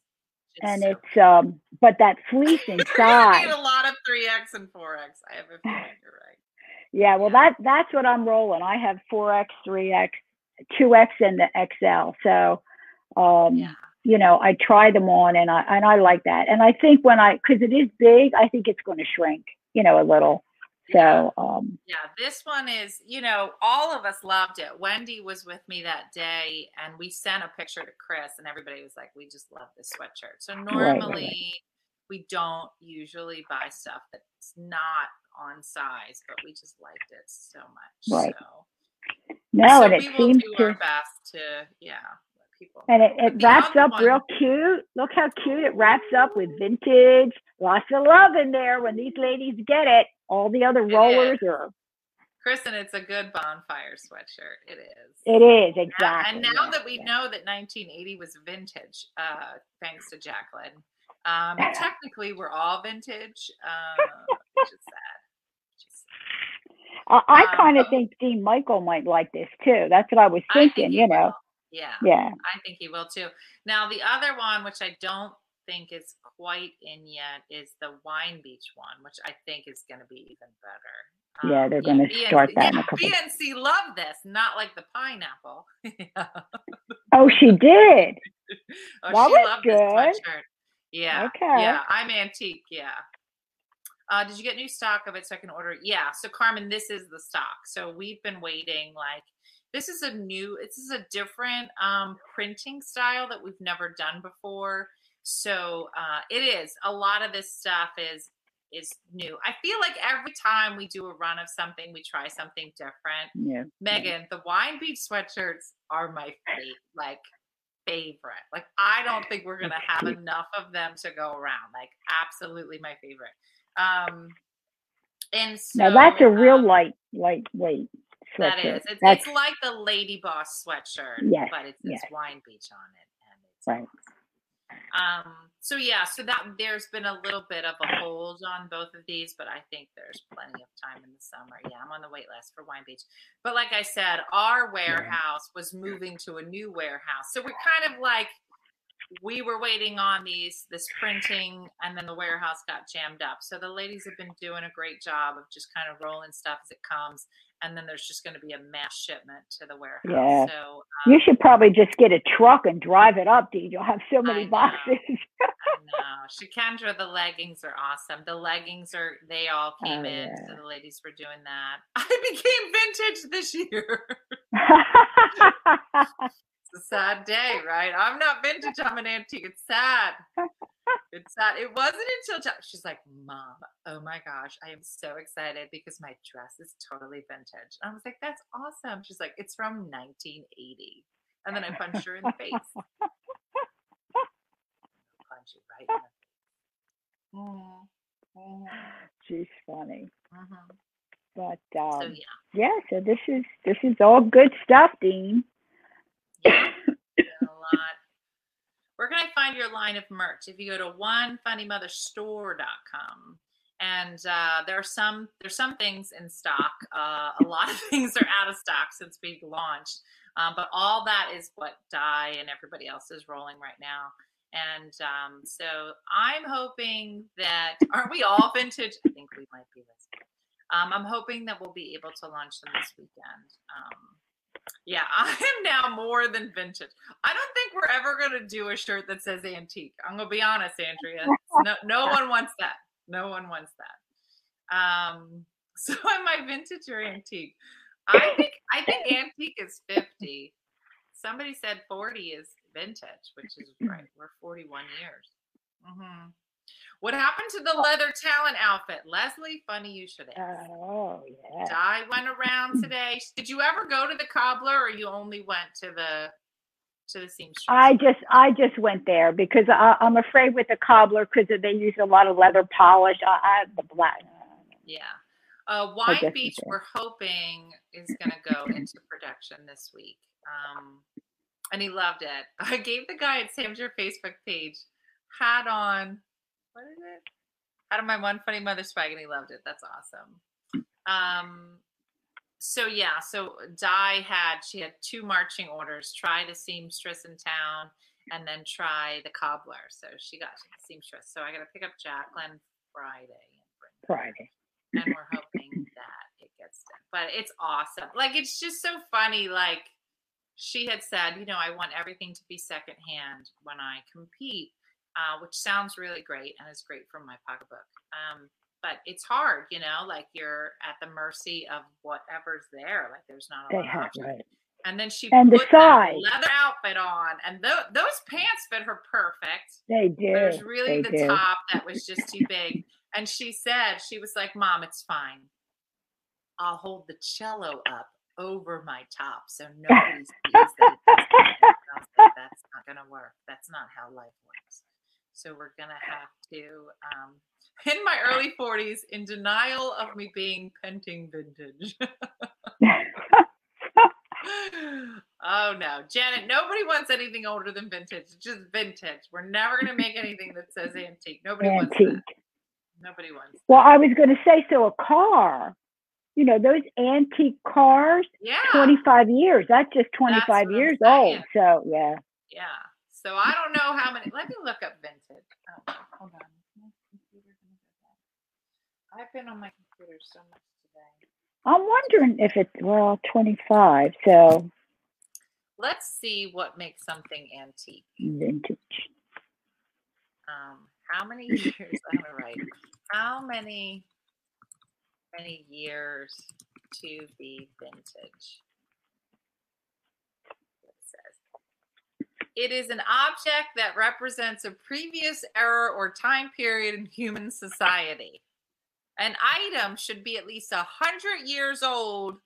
and so it's um but that fleece You're need inside a lot of three X and four X. I have a feeling you're right. yeah well that that's what i'm rolling i have 4x 3x 2x and the xl so um Yeah. You know i try them on and i and i like that and i think when i because it is big i think it's going to shrink you know a little so um Yeah, this one is, you know, all of us loved it. Wendy was with me that day and we sent a picture to Chris and everybody was like, we just love this sweatshirt. So right. normally we don't usually buy stuff that's not on size, but we just liked it so much. Right. So, no so and it we will seems do to our best to, yeah, people. and it, it wraps up one- real cute look how cute it wraps up with vintage lots of love in there when these ladies get it all the other rollers are Kristen, it's a good bonfire sweatshirt. It is. it is Yeah, exactly And now yes, that we yes. know that 1980 was vintage, uh, thanks to Jacqueline, um, technically we're all vintage, uh, which is sad. Which is sad. I, I Um, kind of but- think Dean Michael might like this too. That's what I was I think thinking, you know. Yeah, Yeah. I think he will too. Now the other one, which I don't think is quite in yet, is the Wine Beach one, which I think is going to be even better. Yeah, Um, they're gonna BNC start that in a couple- BNC love this, not like the pineapple. Yeah. Oh, she did. Oh, That she was loved this good. Yeah. Okay. Yeah. I'm antique. Yeah. Uh, did you get new stock of it so I can order it? Yeah. So Carmen, this is the stock. So we've been waiting like this is a new this is a different um, printing style that we've never done before. So uh, it is a lot of this stuff is is new. I feel like every time we do a run of something, we try something different. Yeah. Megan, the wine beach sweatshirts are my favorite, like favorite. Like I don't think we're gonna have enough of them to go around. Like absolutely my favorite. Um and so now that's a real um, light lightweight that is. It's, it's like the Lady Boss sweatshirt, Yes, but it's yes. wine beach on it, and it's Right. Um. So yeah. So that there's been a little bit of a hold on both of these, but I think there's plenty of time in the summer. Yeah, I'm on the wait list for Wine Beach. But like I said, our warehouse was moving to a new warehouse, so we're kind of like we were waiting on these this printing and then the warehouse got jammed up so the ladies have been doing a great job of just kind of rolling stuff as it comes and then there's just going to be a mass shipment to the warehouse Yeah. so um, You should probably just get a truck and drive it up, Dean. You'll have so I many know. boxes. no shikendra the leggings are awesome the leggings are they all came Oh, in yeah. so the ladies were doing that i became vintage this year It's a sad day, right? I'm not vintage. I'm an antique. It's sad. It's sad. It wasn't until she's like, "Mom, oh my gosh, I am so excited because my dress is totally vintage." And I was like, "That's awesome." She's like, "It's from 1980," and then I punched her in the face. Punch you right in the face. Mm, mhm, She's funny. mhm. But So um, yeah, yeah, so this is this is all good stuff, Dean. yeah. Where can I find your line of merch? If you go to onefunnymotherstore.com, and uh, there are some there's some things in stock. Uh, a lot of things are out of stock since we've launched, um, but all that is what Di and everybody else is rolling right now. And um, so I'm hoping that aren't we all vintage? I think we might be this. Um, I'm hoping that we'll be able to launch them this weekend. Um, yeah, I am now more than vintage. I don't think we're ever going to do a shirt that says antique. I'm going to be honest, Andrea. No, no one wants that. No one wants that. Um, so am I vintage or antique? I think I think antique is 50. Somebody said 40 is vintage, which is right. We're 41 years. hmm What happened to the leather talent outfit? Leslie, funny you should ask. Oh yeah. I went around today. Did you ever go to the cobbler, or you only went to the to the seamstress? I just I just went there because I, I'm afraid with the cobbler because they use a lot of leather polish. I, I the black. yeah. Uh, Wine Beach, we're hoping is going to go into production this week, um, and he loved it. I gave the guy at Sam's Your Facebook page hat on. What is it? Out of my one funny mother swag, and he loved it. That's awesome. Um, so yeah, so Di had she had two marching orders: try the seamstress in town, and then try the cobbler. So she got the seamstress. So I got to pick up Jacqueline Friday and bring Friday. and we're hoping that it gets done. But it's awesome. Like it's just so funny. Like she had said, you know, I want everything to be secondhand when I compete, uh, which sounds really great and is great from my pocketbook. Um, but it's hard, you know, like you're at the mercy of whatever's there. Like there's not a They lot of have options. right. And then she And the put that size. leather outfit on, and tho- those pants fit her perfect. They do. There's really they the do. top that was just too big. And she said, she was like, Mom, it's fine. I'll hold the cello up over my top so nobody sees that it doesn't fit." I was like, That's not going to work. That's not how life works. So we're going to have to, um, in my early 40s, in denial of me being penting vintage. oh no, Janet, nobody wants anything older than vintage. It's just vintage. We're never going to make anything that says antique. Nobody wants Antique. that. Nobody wants. Well, I was going to say, so a car, you know, those antique cars, Yeah. 25 years. That's just 25 years old. So, yeah. Yeah. So I don't know how many. Let me look up vintage. Oh, hold on. My computer gonna go down. I've been on my computer so much today. I'm wondering if it's, well, 25. So, Let's see what makes something antique. vintage. Um, how many years? I'm gonna write How many many years to be vintage? It says it is an object that represents a previous era or time period in human society. An item should be at least a hundred years old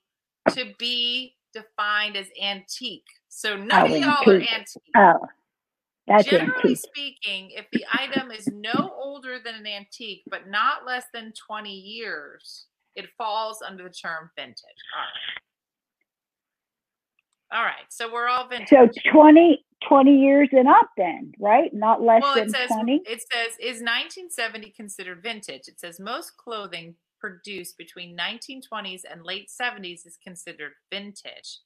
to be defined as antique. So none Oh, of y'all are antique. antique. Oh, that's Generally antique. speaking, if the item is no older than an antique, but not less than 20 years, it falls under the term vintage. All right. All right. So we're all vintage. So 20, 20 years and up then, right? Not less well, than it says 20? it says is 1970 considered vintage? It says most clothing produced between 1920s and late 70s is considered vintage,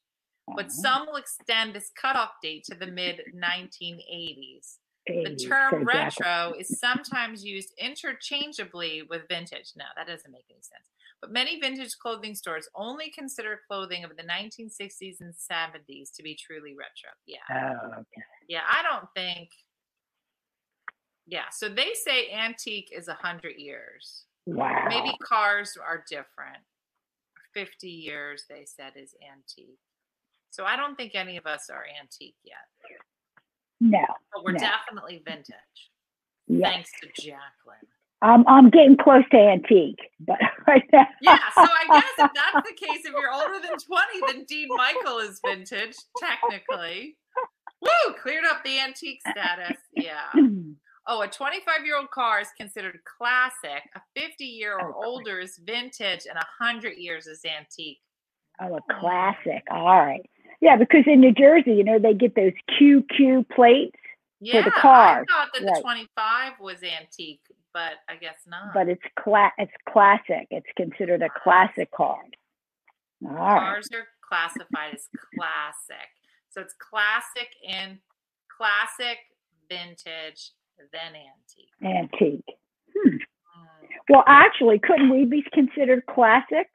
but some will extend this cutoff date to the mid 1980s. The term retro is sometimes used interchangeably with vintage. No, that doesn't make any sense. But many vintage clothing stores only consider clothing of the 1960s and 70s to be truly retro. Yeah. Oh, okay. Yeah, I don't think. Yeah, so they say antique is 100 years. Wow. Maybe cars are different. 50 years, they said, is antique. So I don't think any of us are antique yet, No. but we're No. definitely vintage. Yes. Thanks to Jacqueline. I'm, I'm getting close to antique, but right now. Yeah, so I guess if that's the case, if you're older than 20, then Dean Michael is vintage, technically. Woo! Cleared up the antique status. Yeah. Oh, a 25 year old car is considered classic. A 50 year or older is vintage, and a 100 years is antique. Oh, a classic. All right. Yeah, because in New Jersey, you know, they get those QQ plates, Yeah, the cars, I thought that the 25 was antique, but I guess not. but it's cla- it's classic. It's considered a classic car. All right. Cars are classified as classic. So it's classic and classic, vintage, then antique. Antique. Hmm. Mm. Well, actually, couldn't we be considered classic?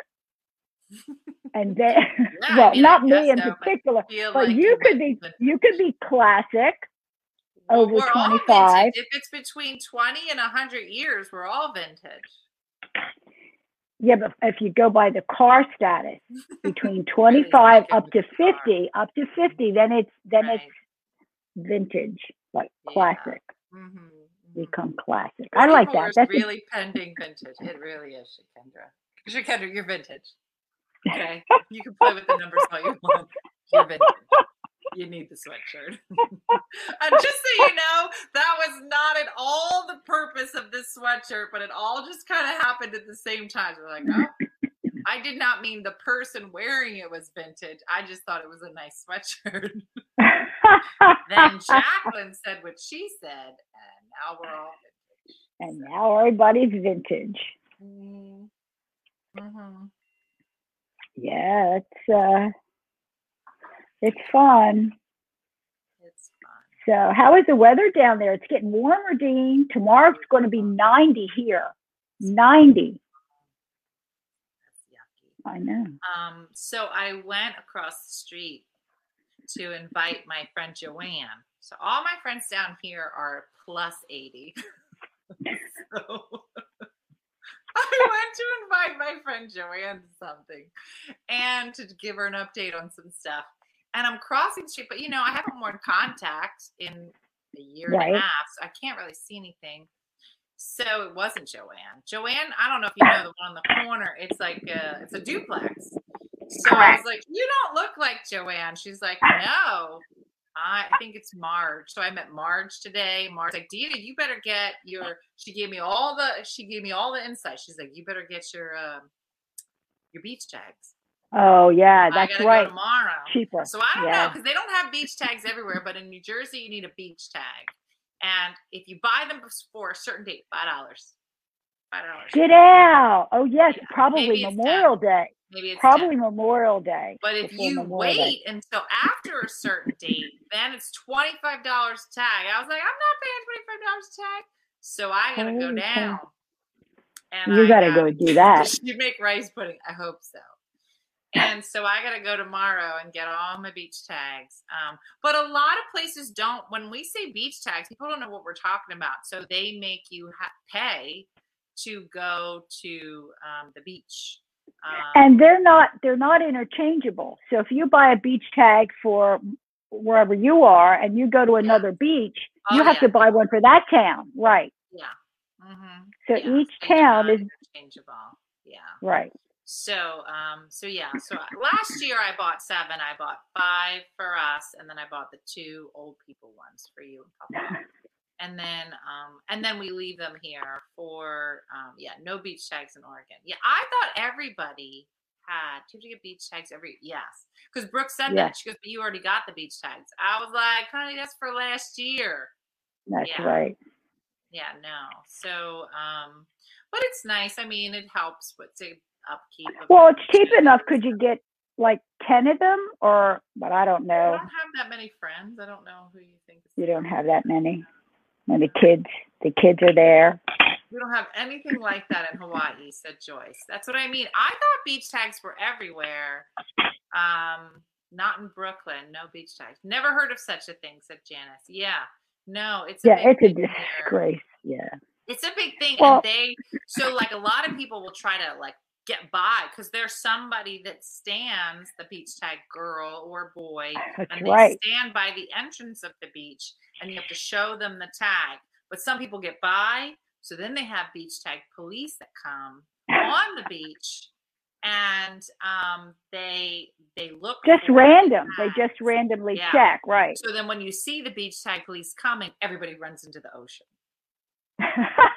And then, Yeah, I well, mean, not me in so, particular, feel but like you could be you could be classic. Over we're 25. vintage. If it's between 20 and 100 years, we're all vintage. Yeah, but if you go by the car status, between 25 Really up to look at the car. 50, up to 50, then it's then Right. it's vintage, like Yeah. classic, Mm-hmm. become classic. I like that. That's a- really pending vintage. It really is, Shakendra. Shakendra, you're vintage. Okay, you can play with the numbers all you want. You're vintage. You need the sweatshirt. and just so you know, that was not at all the purpose of this sweatshirt, but it all just kind of happened at the same time. We're like, oh, I did not mean the person wearing it was vintage. I just thought it was a nice sweatshirt. then Jacqueline said what she said, and now we're all vintage. and now everybody's vintage. Mm-hmm. Yeah, it's uh, it's fun. It's fun. So, how is the weather down there? It's getting warmer, Dean. Tomorrow it's going to be 90 here. 90. That's yucky. I know. Um, so I went across the street to invite my friend Joanne. So all my friends down here are plus 80. so I went to invite my friend Joanne to something and to give her an update on some stuff. And I'm crossing the street, but you know, I haven't worn contacts in a year and a half, so I can't really see anything. So it wasn't Joanne. Joanne, I don't know if you know the one on the corner. It's like a, it's a duplex. So I was like, "You don't look like Joanne." She's like, "No, I think it's Marge." So I met Marge today. Marge like, "Dina, you better get your." She gave me all the. She gave me all the insight. She's like, "You better get your um, your beach tags." Oh, yeah, that's gotta right. Tomorrow. Cheaper. So I don't know because they don't have beach tags everywhere, but in New Jersey you need a beach tag, and if you buy them for a certain date, five dollars. Five dollars. Get out. Oh, yes, Yeah, probably Memorial Day. Maybe it's Probably 10. Memorial Day. But if you Memorial Day. wait until after a certain date, then it's twenty five dollars tag. I was like, I'm not paying twenty five dollars tag, so I gotta go Holy down. And You I got to uh, go do that. You make rice pudding. I hope so. And so I got to go tomorrow and get all my beach tags. Um, but a lot of places don't. When we say beach tags, people don't know what we're talking about. So they make you ha- pay to go to um, the beach. Um, and they're not they're not interchangeable. So if you buy a beach tag for wherever you are and you go to another beach, Oh, you have yeah. to buy one for that town, right? yeah. hmm So yeah, each town is interchangeable. Yeah. right. So, um, so yeah. So last year I bought seven. I bought five for us, and then I bought the two old people ones for you and Papa. And then, um, and then we leave them here for, um, yeah, no beach tags in Oregon. Yeah, I thought everybody had. Do you have to get beach tags every? Yes, because Brooke said Yeah. that. She goes, "But you already got the beach tags." I was like, "Honey, that's for last year." That's Yeah. right. Yeah, no. So, um, but it's nice. I mean, it helps with the upkeep. Well, it's cheap enough. Could you get like ten of them, or but I don't know. I don't have that many friends. I don't know who you think. You don't have that many. And the kids, the kids are there. We don't have anything like that in Hawaii, said Joyce. That's what I mean. I thought beach tags were everywhere. Um, not in Brooklyn. No beach tags. Never heard of such a thing, said Janice. Yeah. No, it's a Yeah, it's a disgrace. Yeah. It's a big thing. Well- and they so like a lot of people will try to like get by because there's somebody that stands the beach tag girl or boy That's and they right. stand by the entrance of the beach and you have to show them the tag. But some people get by, so then they have beach tag police that come on the beach and um they they look Just for the random. They just randomly Yeah. check, right? So then when you see the beach tag police coming, everybody runs into the ocean.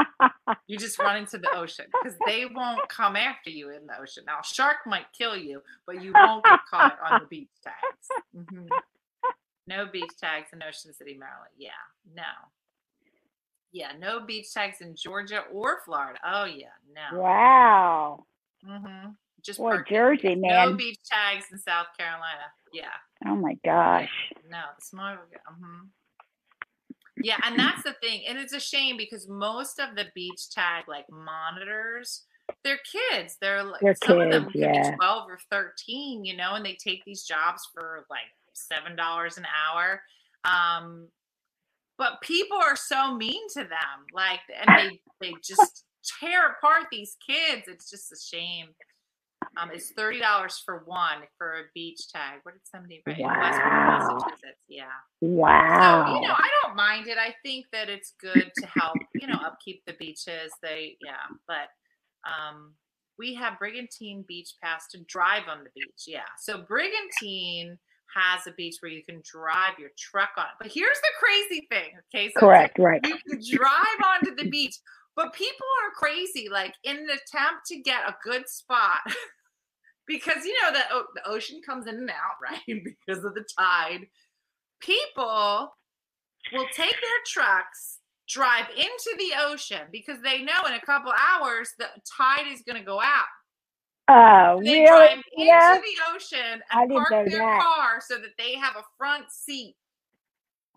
You just run into the ocean because they won't come after you in the ocean. Now, shark might kill you, but you won't get caught on the beach tags. Mhm. No beach tags in Ocean City, Maryland. Yeah, no. Yeah, no beach tags in Georgia or Florida. Oh, yeah, no. wow. hmm Just Perkins. Jersey, No man. No beach tags in South Carolina. Yeah. Oh my gosh. No, the smaller. hmm Yeah, and that's the thing, and it's a shame because most of the beach tag like monitors, they're kids. They're like They're some of them kids, could yeah. be twelve or thirteen, you know, and they take these jobs for like seven dollars an hour. Um, but people are so mean to them, like, and they they just tear apart these kids. It's just a shame. Um, it's thirty dollars for one for a beach tag. What did somebody write? Wow. Massachusetts. Yeah. Wow. So, you know, I don't mind it. I think that it's good to help, you know, upkeep the beaches. They, yeah, but um, we have Brigantine Beach Pass to drive on the beach. Yeah. So Brigantine has a beach where you can drive your truck on. But here's the crazy thing. Okay. So Correct, right. you can drive onto the beach, but people are crazy. Like in an attempt to get a good spot, because you know that o- the ocean comes in and out, right? Because of the tide. People will take their trucks, drive into the ocean because they know in a couple hours the tide is going to go out. Oh, They really? drive into Yeah. the ocean I and park their that. car so that they have a front seat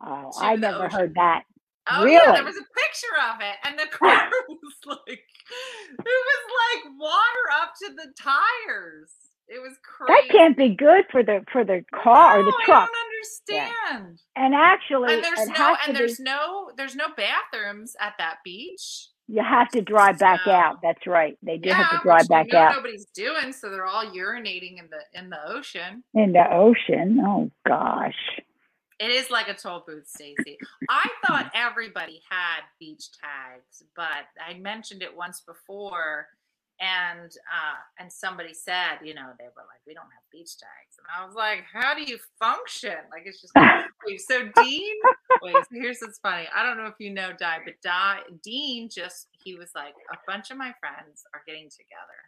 Oh, I never ocean. heard that. Oh yeah, there was a picture of it, and the car was like, it was like water up to the tires. It was crazy. That can't be good for the for the car or the truck. I don't understand. And actually, And there's no, and be, there's no, there's no bathrooms at that beach. you have to drive back out. That's right. They do have to drive back out Nobody's doing, so they're all urinating in the in the ocean. in the ocean. Oh gosh. It is like a toll booth, Stacy. I thought everybody had beach tags, but I mentioned it once before, and uh, and somebody said, you know, they were like, we don't have beach tags, and I was like, how do you function? Like it's just so Dean. Wait, so here's what's funny. I don't know if you know Di, but Di, Dean just he was like, a bunch of my friends are getting together,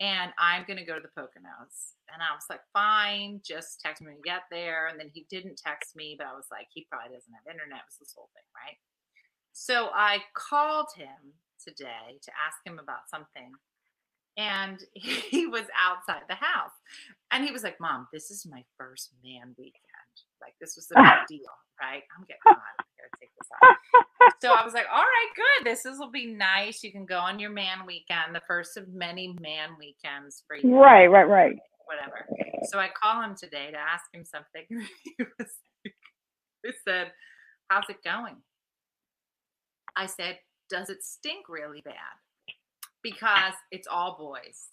and I'm gonna go to the Poconos. And I was like, fine, just text me when you get there. And then he didn't text me, but I was like, he probably doesn't have internet. It was this whole thing, right? So I called him today to ask him about something. And he was outside the house. And he was like, Mom, this is my first man weekend. Like, this was a big deal, right? I'm getting on take this off. So I was like, all right, good. This is, will be nice. You can go on your man weekend, the first of many man weekends for you Right, right, right. whatever. So I call him today to ask him something. he was he said, How's it going? I said, Does it stink really bad? Because it's all boys.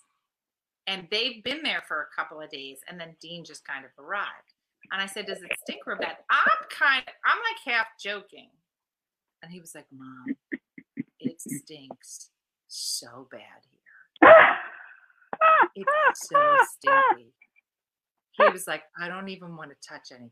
And they've been there for a couple of days, and then Dean just kind of arrived. And I said, Does it stink real bad? I'm kind of, I'm like half joking. And he was like, Mom, it stinks so bad here. It's so stinky. He was like, I don't even want to touch anything.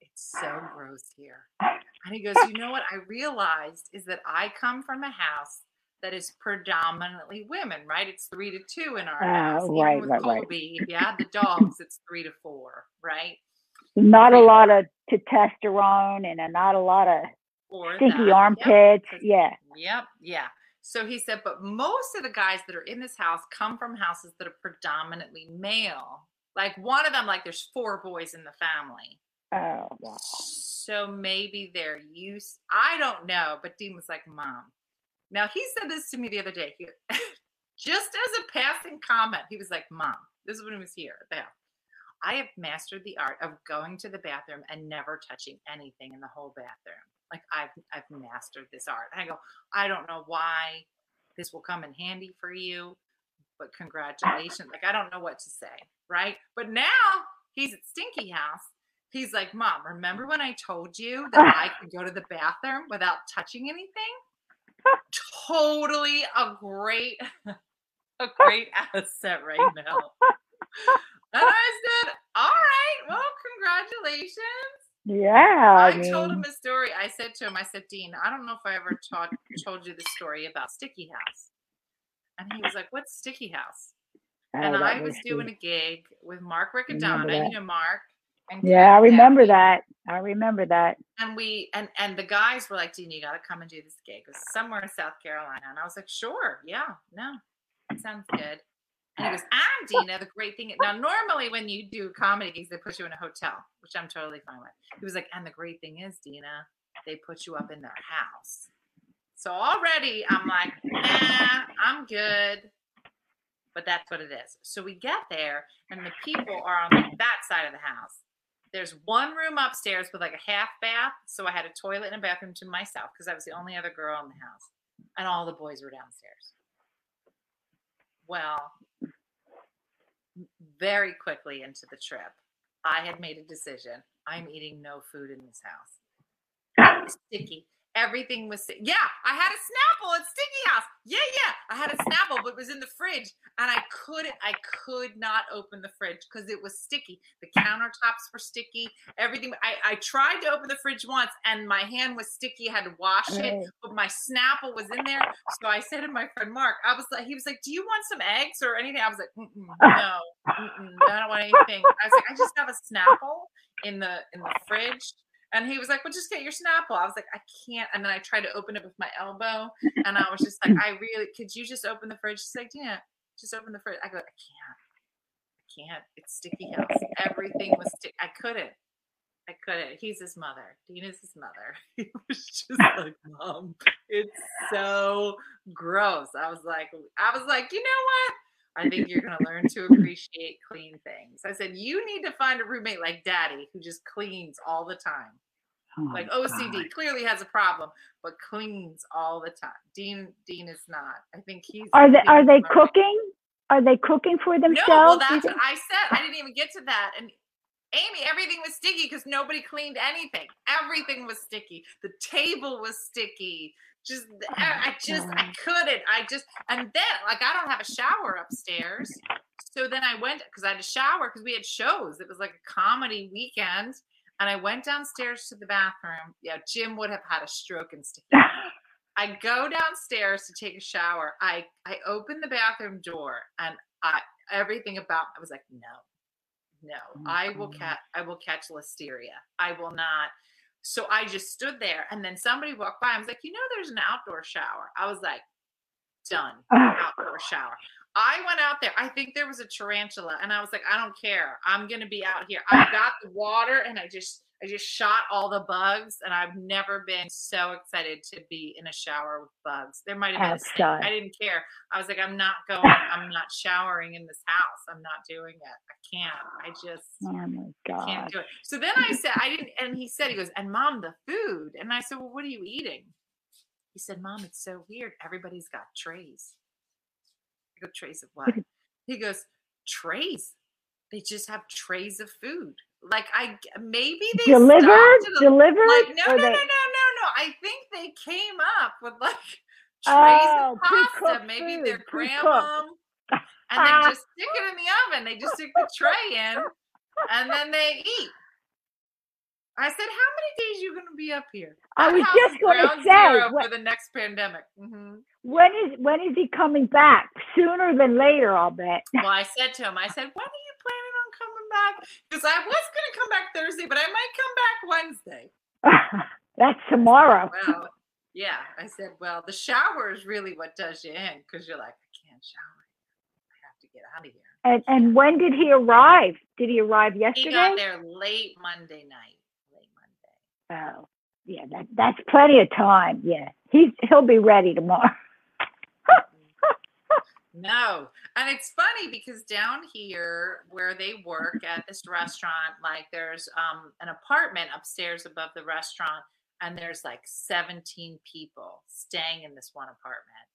It's so gross here. And he goes, You know what I realized is that I come from a house that is predominantly women, right? It's three to two in our Uh, house. Even right, with right, right. If you add the dogs, it's three to four, right? Not a lot of testosterone and a, not a lot of Or stinky that. Armpits. Because- Yeah. Yep. Yeah. So he said, but most of the guys that are in this house come from houses that are predominantly male. Like one of them, like there's four boys in the family. Oh, wow. So maybe they're used. I don't know. But Dean was like, Mom. Now he said this to me the other day. He, just as a passing comment, he was like, Mom, this is when he was here at the house. I have mastered the art of going to the bathroom and never touching anything in the whole bathroom. Like I've I've mastered this art. I go, I don't know why this will come in handy for you, but congratulations. Like I don't know what to say, right? But now he's at Stinky House. He's like, Mom, remember when I told you that I could go to the bathroom without touching anything? totally a great a great asset right now. And I said, All right, well, congratulations. Yeah. I, I, mean, told him a story. I said to him, I said, Dean, I don't know if I ever taught, told you the story about Sticky House. And he was like, What's Sticky House? oh, and I was doing a gig with Mark Riccadonna, you know Mark. Yeah, I remember that. I remember that. And we and and the guys were like, Dean, you got to come and do this gig. It was somewhere in South Carolina. And I was like, Sure, yeah, no, sounds good. And he goes, I'm Dina. The great thing now, normally when you do comedy gigs, they put you in a hotel, which I'm totally fine with. He was like, and the great thing is, Dina, they put you up in their house. So already I'm like, nah, I'm good. But that's what it is. So we get there, and the people are on that side of the house. There's one room upstairs with like a half bath. So I had a toilet and a bathroom to myself because I was the only other girl in the house. And all the boys were downstairs. Well, very quickly into the trip, I had made a decision. I'm eating no food in this house. Was sticky. Everything was sti- yeah. I had a Snapple at Sticky House. Yeah, yeah. I had a Snapple, but it was in the fridge, and I couldn't. I could not open the fridge because it was sticky. The countertops were sticky. Everything. I I tried to open the fridge once, and my hand was sticky. I had to wash it, but my Snapple was in there. So I said to my friend Mark, I was like, he was like, "Do you want some eggs or anything?" I was like, Mm-mm, "No, mm-mm, I don't want anything." I was like, "I just have a Snapple in the in the fridge." And he was like, "Well, just get your Snapple." I was like, "I can't." And then I tried to open it with my elbow, and I was just like, "I really could you just open the fridge?" She's like, "Yeah, just open the fridge." I go, "I can't, I can't. It's sticky house. Everything was sticky. I couldn't. I couldn't. He's his mother. Dean is his mother. He was just like, Mom, it's so gross. I was like, I was like, you know what? I think you're gonna learn to appreciate clean things. I said, you need to find a roommate like Daddy who just cleans all the time. Oh, Like God. OCD clearly has a problem, but cleans all the time. Dean Dean is not. I think he's Are they are they cooking? Are they cooking for No, themselves? well, that's what I said. I didn't even get to that. And Amy, everything was sticky because nobody cleaned anything. Everything was sticky. The table was sticky. Just, I I just, I couldn't. I just, and then, like, I don't have a shower upstairs. So then I went because I had a shower because we had shows. It was like a comedy weekend. And I went downstairs to the bathroom. Yeah, Jim would have had a stroke sticky. I go downstairs to take a shower. I I open the bathroom door and I everything about I was like, no, no, Oh, I will catch I will catch listeria. I will not. So I just stood there and then somebody walked by. I was like, you know, there's an outdoor shower. I was like, done. Oh, Outdoor shower. I went out there. I think there was a tarantula, and I was like, I don't care. I'm gonna be out here. I got the water, and I just, I just shot all the bugs, and I've never been so excited to be in a shower with bugs. There might have been a snake. I didn't care. I was like, I'm not going. I'm not showering in this house. I'm not doing it. I can't. I just oh my God. can't do it. So then I said, I didn't, and he said, he goes, and mom, the food. And I said, well, what are you eating? He said, Mom, it's so weird. Everybody's got trays. I go, trays of what? He goes, trays. They just have trays of food. Like I maybe they delivered, a- delivered. like no no no they- no no no. I think they came up with like trays Oh, of pasta. Maybe food, their grandma and they just stick it in the oven. They just stick the tray in and then they eat. I said, "How many days you going to be up here?" I was just gonna say, zero what- for the next pandemic. hmm When is when is he coming back? Sooner than later, I'll bet. Well, I said to him, I said, "When are you planning back?" Because I was going to come back Thursday, but I might come back Wednesday. That's tomorrow. Well, yeah, I said, "Well, the shower is really what does you in because you're like, I can't shower. I have to get out of here." And and when did he arrive? Did he arrive yesterday? He got there late Monday night. Late Monday. Oh, yeah, that that's plenty of time. Yeah, he's he'll be ready tomorrow. No. And it's funny because down here where they work at this restaurant, like there's um an apartment upstairs above the restaurant, and there's like 17 people staying in this one apartment.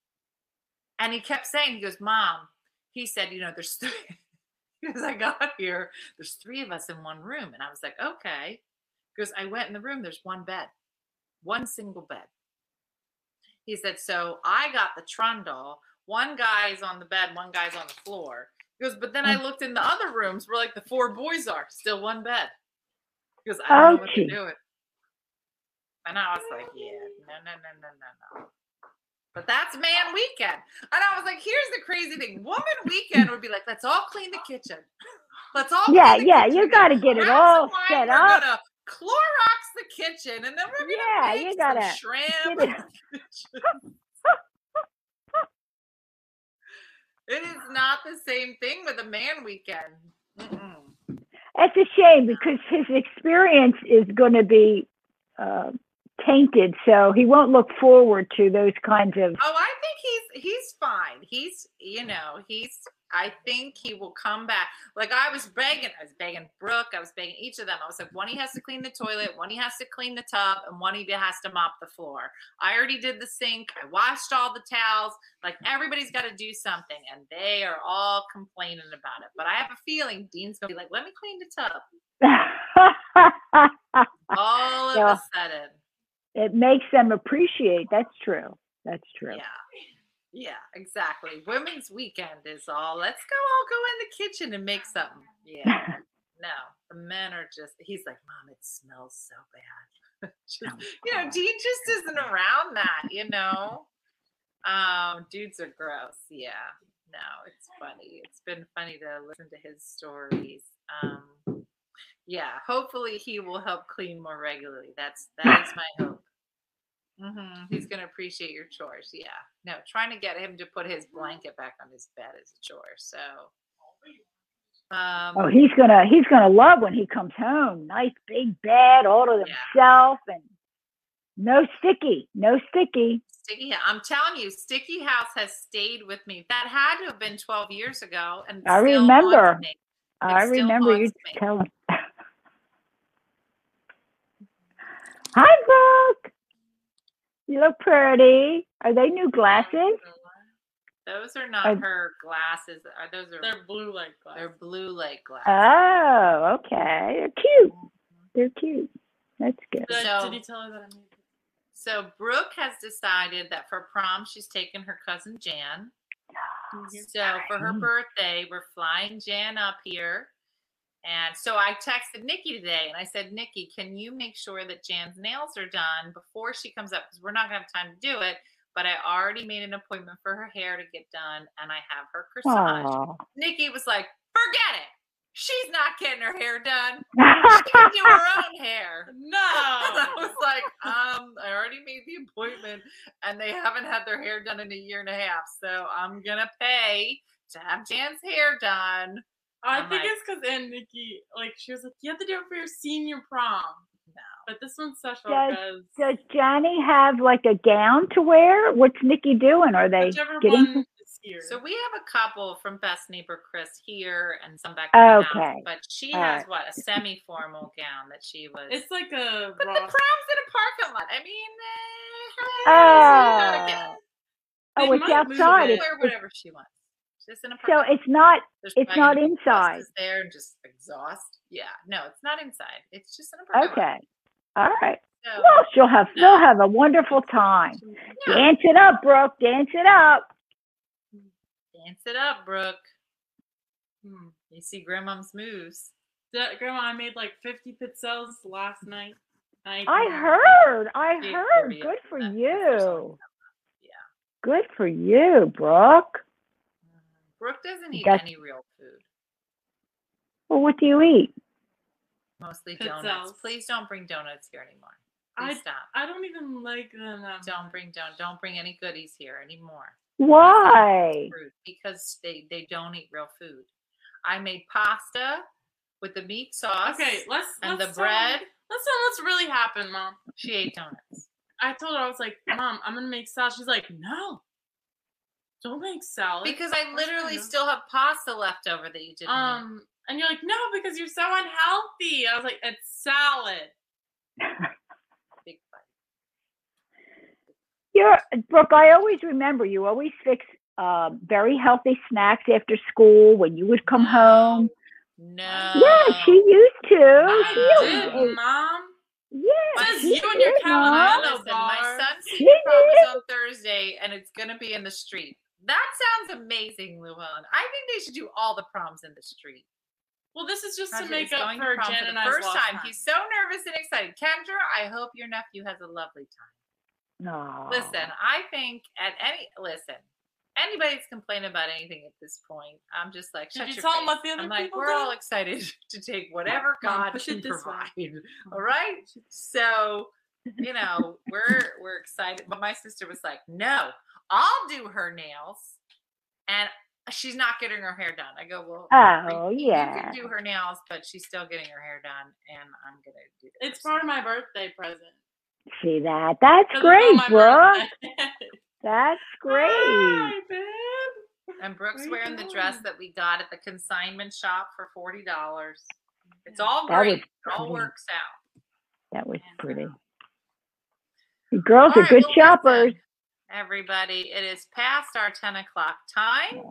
And he kept saying, he goes, Mom, he said, you know, there's three because I got here, there's three of us in one room. And I was like, okay. Because I went in the room, there's one bed, one single bed. He said, so I got the trundle. One guy's on the bed, one guy's on the floor. He goes, but then I mm. looked in the other rooms where like the four boys are, still one bed. Because I don't know what to do it. And I was like, yeah, no, no, no, no, no, no. But that's man weekend. And I was like, here's the crazy thing. Woman weekend would be like, let's all clean the kitchen. Let's all Yeah, clean the yeah, you gotta get it all set up. Clorox the kitchen and then we're gonna Yeah, make you some gotta shrimp. get in it- the kitchen. It is not the same thing with a man weekend. Mm-mm. It's a shame because his experience is going to be uh, tainted, so he won't look forward to those kinds of. Oh, I think he's he's fine. He's you know he's. I think he will come back. Like I was begging, I was begging Brooke, I was begging each of them. I was like, one he has to clean the toilet, one he has to clean the tub, and one he has to mop the floor. I already did the sink. I washed all the towels. Like everybody's got to do something, and they are all complaining about it. But I have a feeling Dean's gonna be like, let me clean the tub. All of Yeah. a sudden, it makes them appreciate. That's true. That's true. Yeah. Yeah, exactly. Women's weekend is all let's go all go in the kitchen and make something. Yeah. No, the men are just he's like, Mom, it smells so bad. Just- Oh, you know. Dean just isn't around that, you know. Um, dudes are gross. Yeah. No, it's funny. It's been funny to listen to his stories. Um yeah, hopefully he will help clean more regularly. That's that is my hope. Hmm He's gonna appreciate your chores. Yeah. No, trying to get him to put his blanket back on his bed is a chore. So. Um, Oh, he's gonna he's gonna love when he comes home. Nice big bed, all to Yeah. himself, and no sticky, no sticky. Sticky. I'm telling you, Sticky House has stayed with me. That had to have been 12 years ago, and I remember. me. I remember you haunts me. telling. Hi, Brooke. You look pretty. Are they new glasses? Those are not Are- her glasses. Are those are They're blue like they're blue lake glasses. Oh, okay. They're cute. Mm-hmm. They're cute. That's good. Did, So- did you tell her that I made it? So Brooke has decided that for prom she's taking her cousin Jan. So for her mm. birthday, we're flying Jan up here. And so I texted Nikki today and I said, Nikki, can you make sure that Jan's nails are done before she comes up? Because we're not going to have time to do it. But I already made an appointment for her hair to get done and I have her corsage. Aw. Nikki was like, forget it. She's not getting her hair done. She can do her own hair. No. I was like, um, I already made the appointment and they haven't had their hair done in a year and a half. So I'm gonna pay to have Jan's hair done. I I'm think like- it's because Aunt Nikki, like, she was like, you have to do it for your senior prom. No. But this one's special Does- because Does Johnny have like a gown to wear? What's Nikki doing? Are they whichever getting? here. So we have a couple from Best Neighbor Chris here and some back in the house, Okay. but she All has right. what a semi-formal gown that she was. it's like a but the prom's in a parking lot. I mean, eh, how is it not a Oh, oh, it's outside. it. Wear whatever she wants. Just in a so it's not. There's it's not inside. there and just exhaust. Yeah, no, it's not inside. It's just an apartment. Okay. All right. So, Well, she'll have she'll have a wonderful time. Dance it up, Brooke. Dance it up. dance it up, Brooke. Hmm. You see Grandmom's moves. Grandma, I made like 50 pizzelles last night. I, I heard. I heard. Good for you. Yeah. Good for you, Brooke. Brooke doesn't eat That's- any real food. Well, what do you eat? Mostly Pizzelles. donuts. Please don't bring donuts here anymore. Please I- stop. I don't even like them. Don't bring don don't bring any goodies here anymore. Why? Because they they don't eat real food. I made pasta with the meat sauce. Okay, let's and let's the tell- bread. Let's tell what's really happened, Mom. She ate donuts. I told her I was like, Mom, I'm gonna make salad. She's like, No, don't make salad. Because I literally going still have pasta left over that you didn't make. um, and you're like, No, because you're so unhealthy. I was like, It's salad. Big fight. You're Brooke. I always remember you always fix um, very healthy snacks after school when you would come No. home. No. Yeah, she used to. I She I always did, ate- Mom. Yeah, you and your did, calendar. Mom. Hello, Listen, my son's She senior prom is on Thursday, and it's going to be in the street. That sounds amazing, Llewellyn. I think they should do all the proms in the street. Well, this is just to make up going to for prom Jen for and the I's first lost time. He's so nervous and excited. Kendra, I hope your nephew has a lovely time. No. Listen, I think at any listen, anybody's complaining about anything at this point. I'm just like, Did shut you your tell 'em face. what the other I'm like, we're did? all excited to take whatever Mom, God push can it this way. provide. All right. So, you know, we're we're excited. But my sister was like, no, I'll do her nails, and she's not getting her hair done. I go, well, Oh you yeah. can do her nails, but she's still getting her hair done, and I'm gonna do. the It's part of my birthday present. See that? That's great, my Brooke. That's great. Hi, babe. And Brooke's Where you wearing the dress that we got at the consignment shop for forty dollars. It's all That great. It all works out. That was And, pretty. uh, You girls all are right, good well, shoppers. Everybody, it is past our ten o'clock time.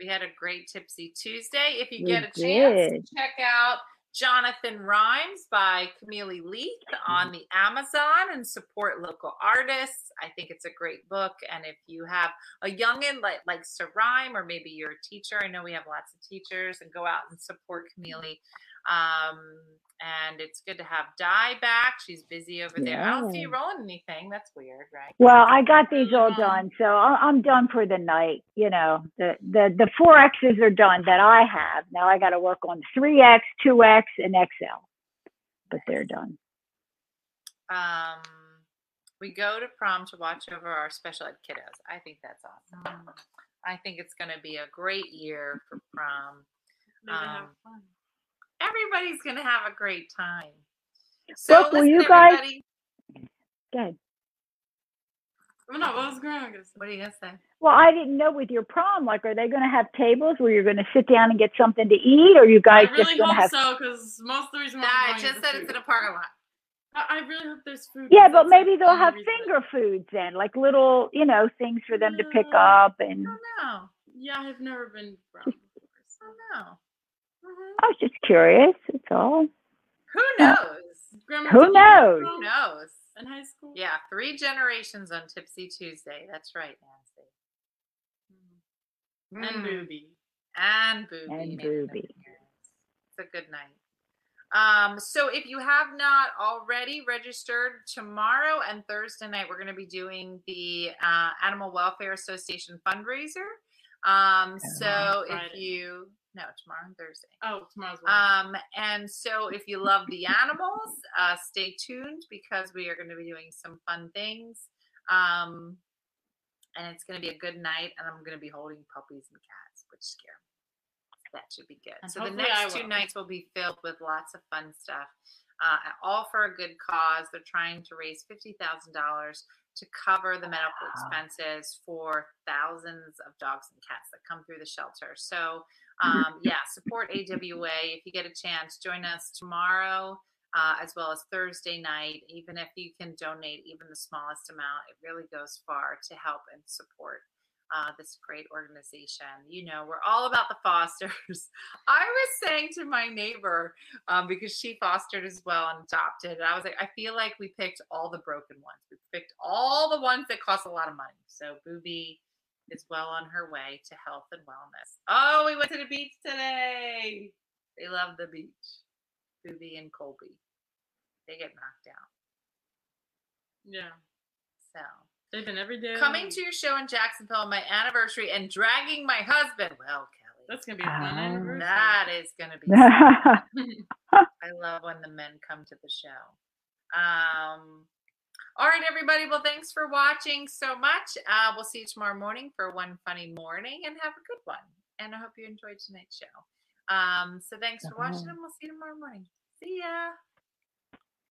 We had a great Tipsy Tuesday. If you We get a chance, check out Jonathan Rhymes by Camille Leith on the Amazon and support local artists. I think it's a great book. And if you have a youngin that likes to rhyme, or maybe you're a teacher, I know we have lots of teachers, and go out and support Camille. Um, and it's good to have Di back. She's busy over there. I don't see you rolling anything. That's weird, right? Well, I got these all Um, done, so I- I'm done for the night. You know, the the the four X's are done that I have. Now I got to work on three X, two X, and XL, but they're done. Um, we go to prom to watch over our special ed kiddos. I think that's awesome. I think it's going to be a great year for prom. Maybe have Um, fun. Everybody's going to have a great time. So, Brooke, will listen, you guys- Good. Oh, no, what was gonna say? What are you going to say? Well, I didn't know with your prom, like, are they going to have tables where you're going to sit down and get something to eat, or you guys I just really going to hope have? so, because most of the reason why Nah, I'm it going just said the it's in food. a parking lot. I, I really hope there's food. Yeah, but that's, like, maybe they'll have reason finger foods then, like little, you know, things for them to pick No. up. I And don't know. Yeah, I've never been from before. I So. don't know. I was just curious. It's all. Who knows? Grandma, Who did you have knows? Who knows? In high school? Yeah, three generations on Tipsy Tuesday. That's right, Nancy. Mm. And Mm. booby. and booby And Booby. It's a good night. Um, so if you have not already registered tomorrow and Thursday night, we're going to be doing the uh, Animal Welfare Association fundraiser. Um, so if you no tomorrow and Thursday. Oh, tomorrow's one. Um, and so if you love the animals, uh, stay tuned because we are going to be doing some fun things. Um, and it's going to be a good night, and I'm going to be holding puppies and cats, which scare me. That should be good. And so the next two nights will be filled with lots of fun stuff, uh, all for a good cause. They're trying to raise fifty thousand dollars to cover the medical expenses for thousands of dogs and cats that come through the shelter. So, um, yeah, support AWA. If you get a chance, join us tomorrow uh, as well as Thursday night. Even if you can donate even the smallest amount, it really goes far to help and support uh, this great organization. You know, we're all about the fosters. I was saying to my neighbor, um, because she fostered as well and adopted, and I was like, I feel like we picked all the broken ones. We picked all the ones that cost a lot of money. So Booby is well on her way to health and wellness. Oh, we went to the beach today. They love the beach. Booby and Colby. They get knocked out. Yeah. So They've been every day. coming to your show in Jacksonville on my anniversary and dragging my husband. Well, Kelly, That's gonna be fun anniversary. that is going to be. I love when the men come to the show. Um, all right, everybody. Well, thanks for watching so much. Uh, we'll see you tomorrow morning for one funny morning and have a good one. And I hope you enjoyed tonight's show. Um, so thanks for watching, and we'll see you tomorrow morning. See ya.